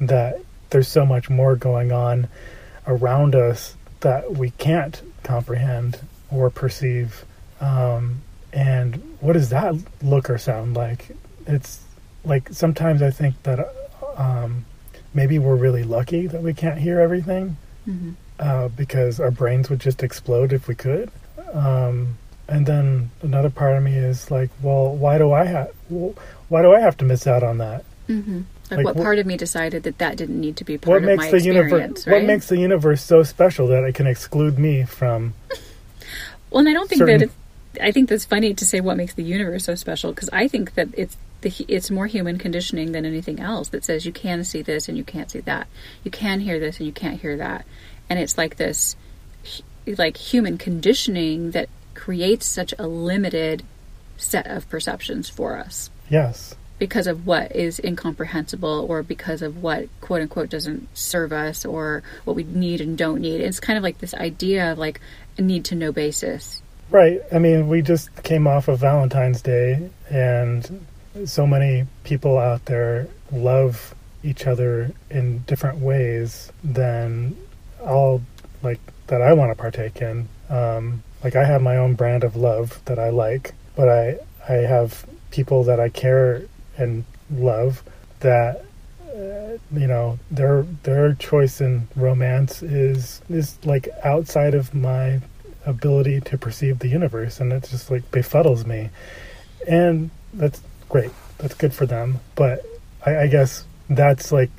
that, there's so much more going on around us that we can't comprehend or perceive. Um, and what does that look or sound like? It's like sometimes I think that um, maybe we're really lucky that we can't hear everything Mm-hmm. uh, because our brains would just explode if we could. Um, and then another part of me is like, well, why do I have why do I have to miss out on that? Mm-hmm. Like, Like, what wh- part of me decided that that didn't need to be part What of makes my the experience? universe right? What makes the universe so special that it can exclude me from? Well, and I don't think certain- that it, I think that's funny to say what makes the universe so special because I think that it's the it's more human conditioning than anything else that says you can see this and you can't see that, you can hear this and you can't hear that, and it's like this like human conditioning that creates such a limited set of perceptions for us Yes, because of what is incomprehensible or because of what quote unquote doesn't serve us or what we need and don't need. It's kind of like this idea of like a need to know basis. right. I mean, we just came off of Valentine's Day, and so many people out there love each other in different ways than all like that I want to partake in. Um, like I have my own brand of love that I like, but I I have people that I care and love that uh, you know their their choice in romance is is like outside of my ability to perceive the universe and it just like befuddles me. And that's great. That's good for them. But I, I guess that's like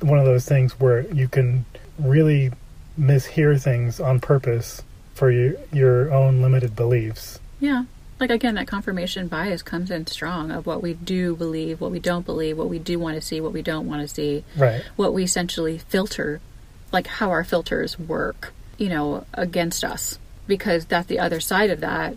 one of those things where you can really mishear things on purpose for your your own limited beliefs. Yeah. Like again, that confirmation bias comes in strong of what we do believe, what we don't believe, what we do want to see, what we don't want to see, right what we essentially filter, like how our filters work, you know, against us. Because that's the other side of that.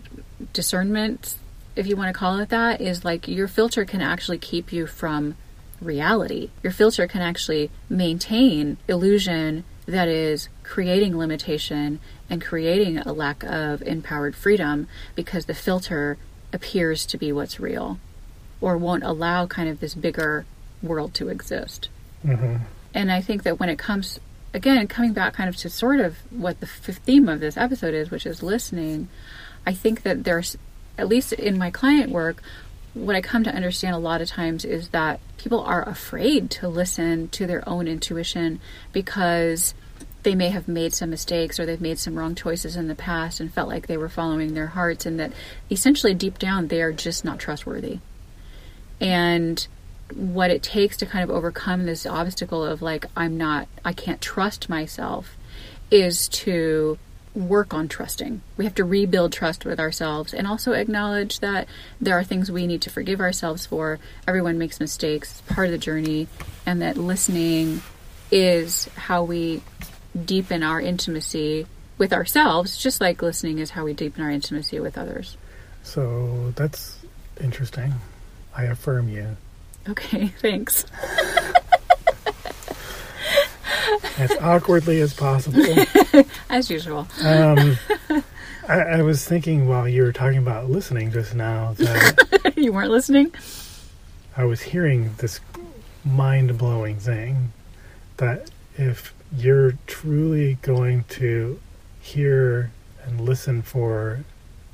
Discernment, if you want to call it that, is like your filter can actually keep you from reality. Your filter can actually maintain illusion that is creating limitation and creating a lack of empowered freedom because the filter appears to be what's real or won't allow kind of this bigger world to exist. hmm And I think that when it comes, again, coming back kind of to sort of what the theme of this episode is, which is listening, I think that there's, at least in my client work, what I come to understand a lot of times is that people are afraid to listen to their own intuition because they may have made some mistakes or they've made some wrong choices in the past and felt like they were following their hearts and that essentially deep down they are just not trustworthy. And what it takes to kind of overcome this obstacle of like I'm not I can't trust myself is to work on trusting. We have to rebuild trust with ourselves and also acknowledge that there are things we need to forgive ourselves for. Everyone makes mistakes, it's part of the journey, and that listening is how we deepen our intimacy with ourselves, just like listening is how we deepen our intimacy with others. So that's interesting. I affirm you. Okay, *laughs* thanks. *laughs* As awkwardly as possible. *laughs* As usual. Um, I, I was thinking while you were talking about listening just now that you weren't listening? I was hearing this mind blowing thing that if you're truly going to hear and listen for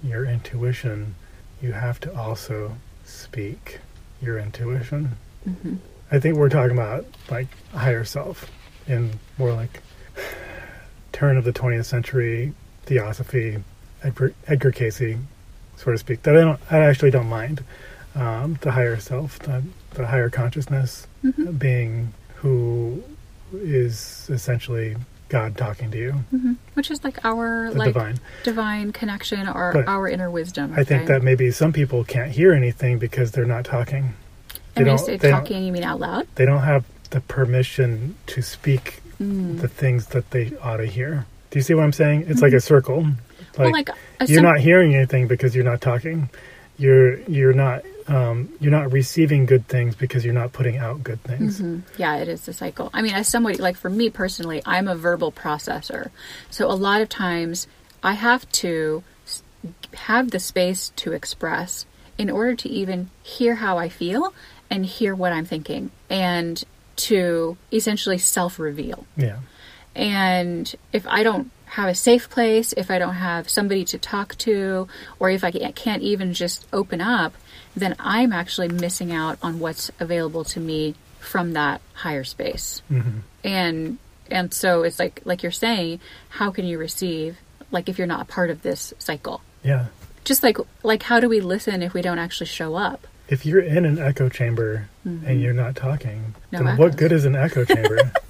your intuition, you have to also speak your intuition. hmm I think we're talking about like higher self in more like turn of the 20th century theosophy, Edgar, Edgar Cayce, so to speak. That I don't, I actually don't mind um, the higher self, the, the higher consciousness hmm being who is essentially God talking to you, hmm Which is like our the like divine. divine connection or But our inner wisdom. I think right? that maybe some people can't hear anything because they're not talking. And when you say they talking, you mean out loud? They don't have the permission to speak Mm. the things that they ought to hear. Do you see what I'm saying? It's like a circle. Like, Mm-hmm. well, like a you're not hearing anything because you're not talking. You're you're not um, you're not receiving good things because you're not putting out good things. Mhm. Yeah, it is a cycle. I mean, as somebody, like for me personally, I'm a verbal processor. So a lot of times I have to have the space to express in order to even hear how I feel and hear what I'm thinking and to essentially self reveal. Yeah. And if I don't have a safe place, if I don't have somebody to talk to, or if I can't even just open up, then I'm actually missing out on what's available to me from that higher space. hmm And and so it's like like you're saying, how can you receive like if you're not a part of this cycle? Yeah. Just like like how do we listen if we don't actually show up? If you're in an echo chamber Mhm. and you're not talking, No then echoes. what good is an echo chamber? *laughs*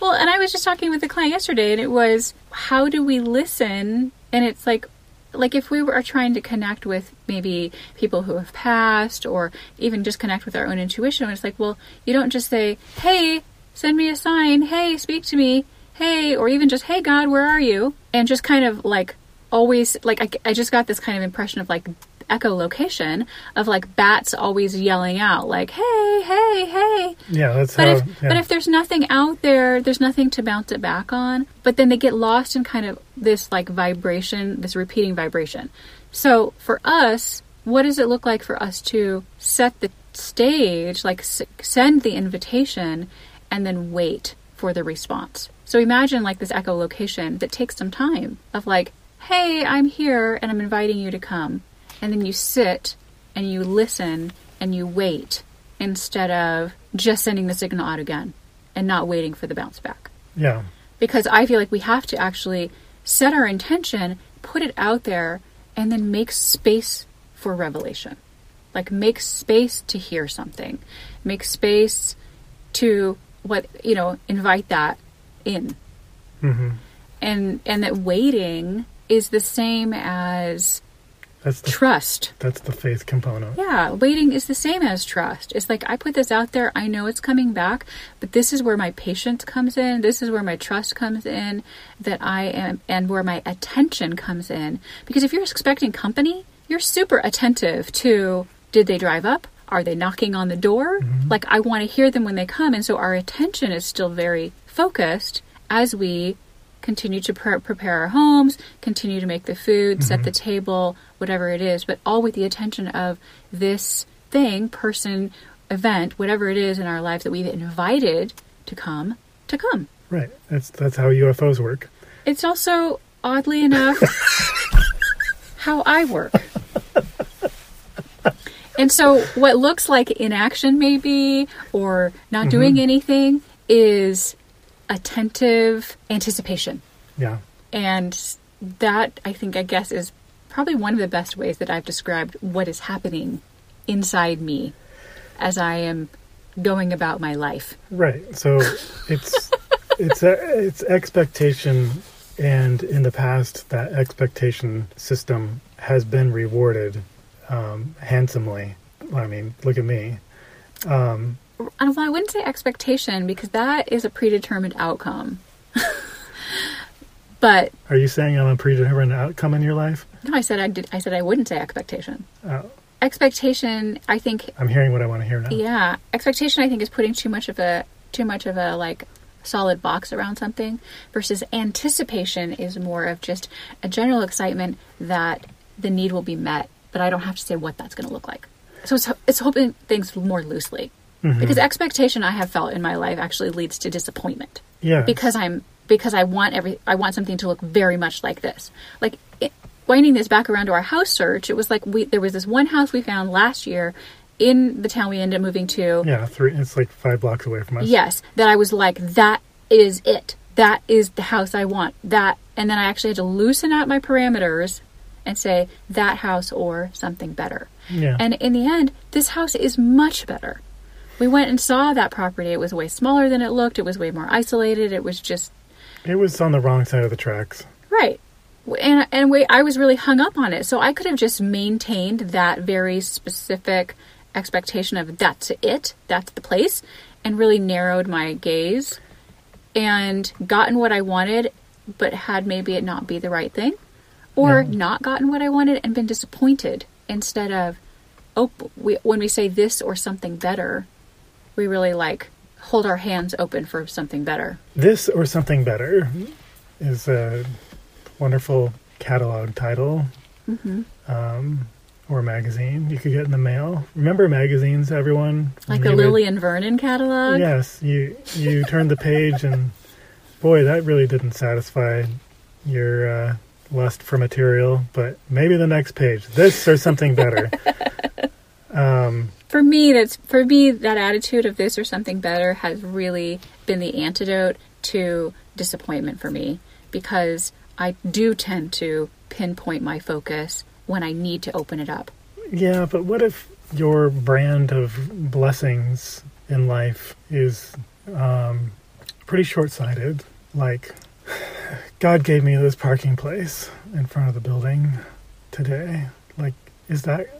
Well, and I was just talking with a client yesterday, and it was how do we listen? And it's like, like if we are trying to connect with maybe people who have passed, or even just connect with our own intuition. It's like, well, you don't just say, "Hey, send me a sign." "Hey, speak to me." "Hey," or even just, "Hey, God, where are you?" And just kind of like always, like I, I just got this kind of impression of like echolocation of like bats always yelling out, like, "Hey, hey, hey." yeah, that's But how. if yeah. but if there's nothing out there, there's nothing to bounce it back on. But then they get lost in kind of this like vibration, this repeating vibration. So for us, what does it look like for us to set the stage, like s- send the invitation, and then wait for the response? So imagine like this echolocation that takes some time of like, hey, I'm here and I'm inviting you to come. And then you sit and you listen and you wait instead of just sending the signal out again and not waiting for the bounce back. yeah. Because I feel like we have to actually set our intention, put it out there, and then make space for revelation. Like make space to hear something, make space to what, you know, invite that in. hmm And and that waiting is the same as That's the trust. that's the faith component. Yeah, waiting is the same as trust. It's like I put this out there, I know it's coming back, but this is where my patience comes in, this is where my trust comes in, that I am and where my attention comes in. Because if you're expecting company, you're super attentive to did they drive up? Are they knocking on the door? Mm-hmm. Like I want to hear them when they come and so our attention is still very focused as we continue to pre- prepare our homes, continue to make the food, set mm-hmm. the table, whatever it is, but all with the attention of this thing, person, event, whatever it is in our lives that we've invited to come, to come. Right. That's that's how UFOs work. It's also, oddly enough, *laughs* how I work. And so, what looks like inaction, maybe, or not doing mm-hmm. anything, is attentive anticipation. Yeah. And that, I think, I guess, is probably one of the best ways that I've described what is happening inside me as I am going about my life. Right. So *laughs* it's it's a, it's expectation, and in the past, that expectation system has been rewarded um, handsomely. I mean, look at me. Um, And well, I wouldn't say expectation because that is a predetermined outcome. *laughs* but are you saying I'm a predetermined outcome in your life? no, I said I did. I said I wouldn't say expectation. Oh, Expectation, I think, I'm hearing what I want to hear now. yeah, expectation. I think is putting too much of a too much of a like solid box around something versus anticipation is more of just a general excitement that the need will be met, but I don't have to say what that's going to look like. So it's it's hoping things more loosely Mm-hmm. because expectation I have felt in my life actually leads to disappointment Yeah. because I'm because I want every I want something to look very much like this. Like it, winding this back around to our house search, it was like we there was this one house we found last year in the town we ended up moving to. yeah, three. It's like five blocks away from us. Yes, that I was like that is it. That is the house I want. That and then I actually had to loosen out my parameters and say that house or something better. Yeah. And in the end, this house is much better. We went and saw that property. It was way smaller than it looked. It was way more isolated. It was just it was on the wrong side of the tracks. Right. And and we, I was really hung up on it. So I could have just maintained that very specific expectation of that's it, that's the place, and really narrowed my gaze and gotten what I wanted, but had maybe it not be the right thing, or Yeah. not gotten what I wanted and been disappointed instead of, oh, we, when we say this or something better, we really like hold our hands open for something better. This or something better is a wonderful catalog title hmm um, or magazine you could get in the mail. Remember magazines, everyone? Like the would- Lillian Vernon catalog. Yes, you you *laughs* turned the page and boy, that really didn't satisfy your uh, lust for material. But maybe the next page, this or something better. *laughs* um, for me that's for me that attitude of this or something better has really been the antidote to disappointment for me because I do tend to pinpoint my focus when I need to open it up. yeah, but what if your brand of blessings in life is um, pretty short-sighted? Like, *sighs* God gave me this parking place in front of the building today. Like, is that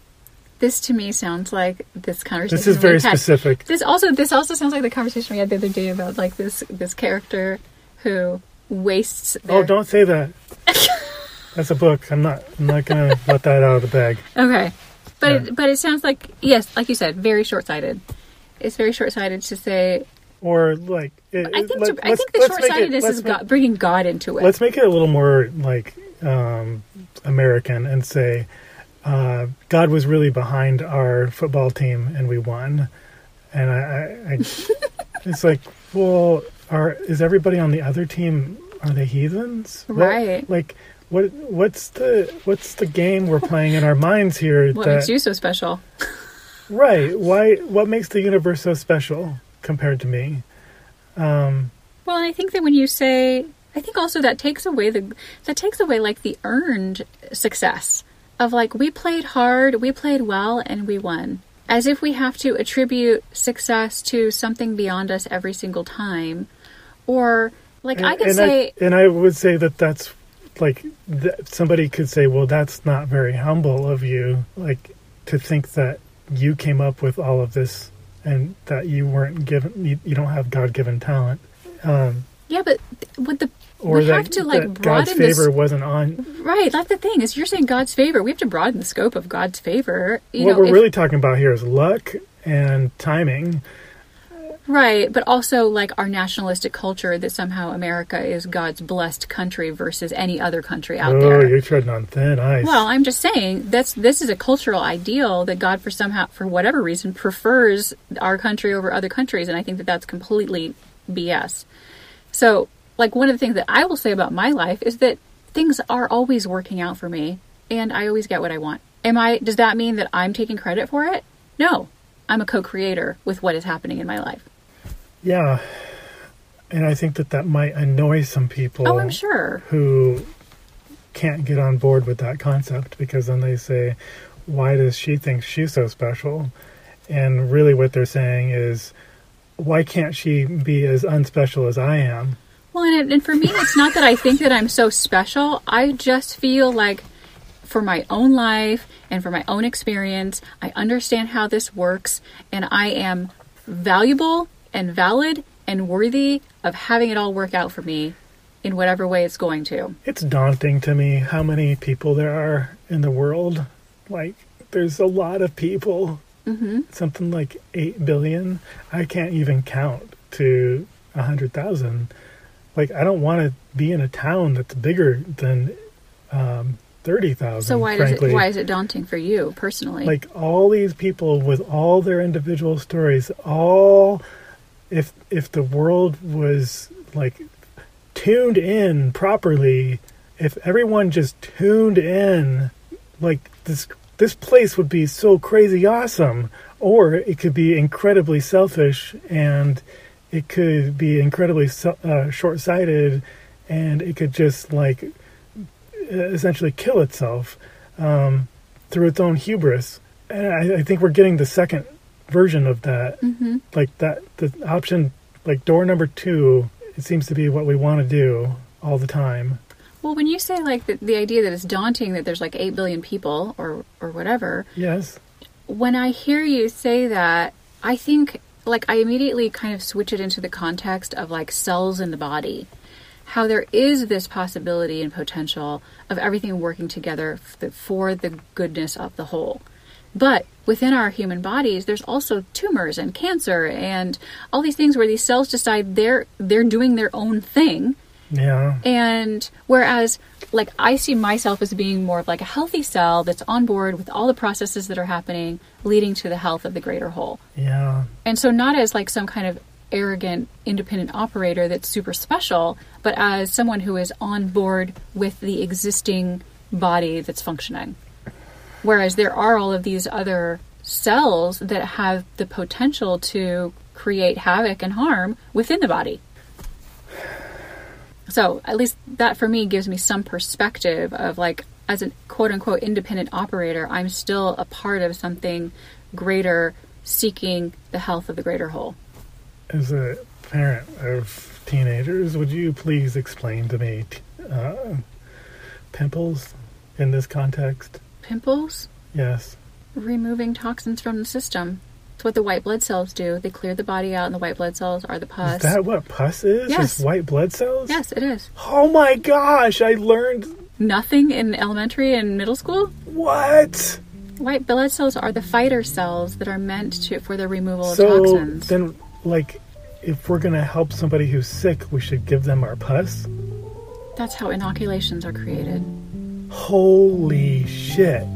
This to me sounds like this conversation. This is very specific. This also this also sounds like the conversation we had the other day about like this this character who wastes. Their, Oh, don't say that. *laughs* That's a book. I'm not. I'm not gonna let that out of the bag. Okay, but Yeah. but it sounds like yes, like you said, very short sighted. It's very short sighted to say Or like, it, I think let- to, I think the short sightedness is make- God, bringing God into it. Let's make it a little more like um, American and say uh, God was really behind our football team and we won. And I, I, I *laughs* it's like, well, are is everybody on the other team? Are they heathens? What- Right. like, what what's the what's the game we're playing in our minds here? *laughs* what that, makes you so special? *laughs* Right. Why? What makes the universe so special compared to me? Um, Well, and I think that when you say, I think also that takes away the that takes away like the earned success of like we played hard, we played well, and we won. As if we have to attribute success to something beyond us every single time, or like I could and say, I, and I would say that that's like th- somebody could say, well, that's not very humble of you, like to think that you came up with all of this and that you weren't given, you, you don't have God given talent, um, yeah, but would the or we that, have to like that God's this favor wasn't on. right? That's the thing is you're saying God's favor. We have to broaden the scope of God's favor. You what know, we're if- really talking about here is luck and timing. Right, but also like our nationalistic culture that somehow America is God's blessed country versus any other country out oh, there. Oh, you're treading on thin ice. Well, I'm just saying that's this is a cultural ideal that God for somehow for whatever reason prefers our country over other countries and I think that that's completely BS. So, like one of the things that I will say about my life is that things are always working out for me and I always get what I want. Am I does that mean that I'm taking credit for it? No. I'm a co-creator with what is happening in my life. yeah, and I think that that might annoy some people. Oh, I'm sure. who can't get on board with that concept because then they say, why does she think she's so special? And really, what they're saying is, why can't she be as unspecial as I am? Well, and, and for me, it's not that I think that I'm so special. I just feel like for my own life and for my own experience, I understand how this works, and I am valuable and valid and worthy of having it all work out for me in whatever way it's going to. It's daunting to me how many people there are in the world. Like, there's a lot of people. hmm Something like 8 billion. I can't even count to a 100,000. Like, I don't want to be in a town that's bigger than um, 30,000. So why does frankly. it why is it daunting for you personally? like all these people with all their individual stories all if if the world was like tuned in properly if everyone just tuned in like this this place would be so crazy awesome or it could be incredibly selfish and it could be incredibly uh, short-sighted and it could just like essentially kill itself um, through its own hubris. And I, I think we're getting the second version of that. hmm Like that, the option, like door number two, it seems to be what we want to do all the time. Well, when you say like the, the idea that it's daunting that there's like 8 billion people or or whatever, Yes. when I hear you say that, I think like I immediately kind of switch it into the context of like cells in the body. How there is this possibility and potential of everything working together for the goodness of the whole. But within our human bodies, there's also tumors and cancer and all these things where these cells decide they're they're doing their own thing Yeah. and whereas, like, I see myself as being more of like a healthy cell that's on board with all the processes that are happening, leading to the health of the greater whole. Yeah. And so, not as like some kind of arrogant, independent operator that's super special, but as someone who is on board with the existing body that's functioning. Whereas there are all of these other cells that have the potential to create havoc and harm within the body. So, at least that for me gives me some perspective of like, as a quote unquote independent operator, I'm still a part of something greater seeking the health of the greater whole. As a parent of teenagers, would you please explain to me t- uh, pimples in this context? Pimples, Yes. removing toxins from the system. It's what the white blood cells do. They clear the body out, and the white blood cells are the pus. Is that what pus is? Yes. Just white blood cells? yes, it is. Oh my gosh, I learned Nothing in elementary and middle school. what? White blood cells are the fighter cells that are meant to for the removal of So toxins. then, like, if we're gonna help somebody who's sick, we should give them our pus? That's how inoculations are created. Holy shit.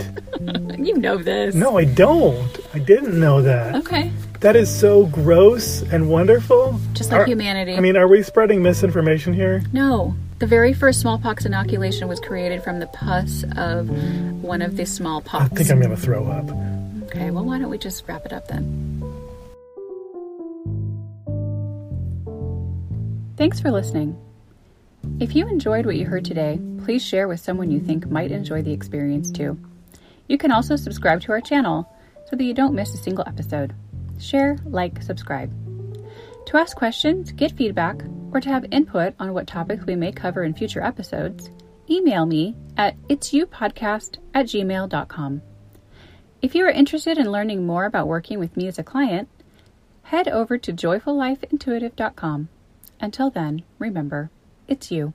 *laughs* You know this. No, I don't. I didn't know that. Okay. That is so gross and wonderful. Just like Are- humanity. I mean, are we spreading misinformation here? No. The very first smallpox inoculation was created from the pus of one of the smallpox. I think I'm gonna throw up. Okay, well, why don't we just wrap it up then? Thanks for listening. If you enjoyed what you heard today, please share with someone you think might enjoy the experience too. You can also subscribe to our channel so that you don't miss a single episode. Share, like, subscribe. To ask questions, get feedback, or to have input on what topics we may cover in future episodes, email me at itsyoupodcast at gmail.com. If you are interested in learning more about working with me as a client, head over to joyfullifeintuitive.com. Until then, remember, it's you.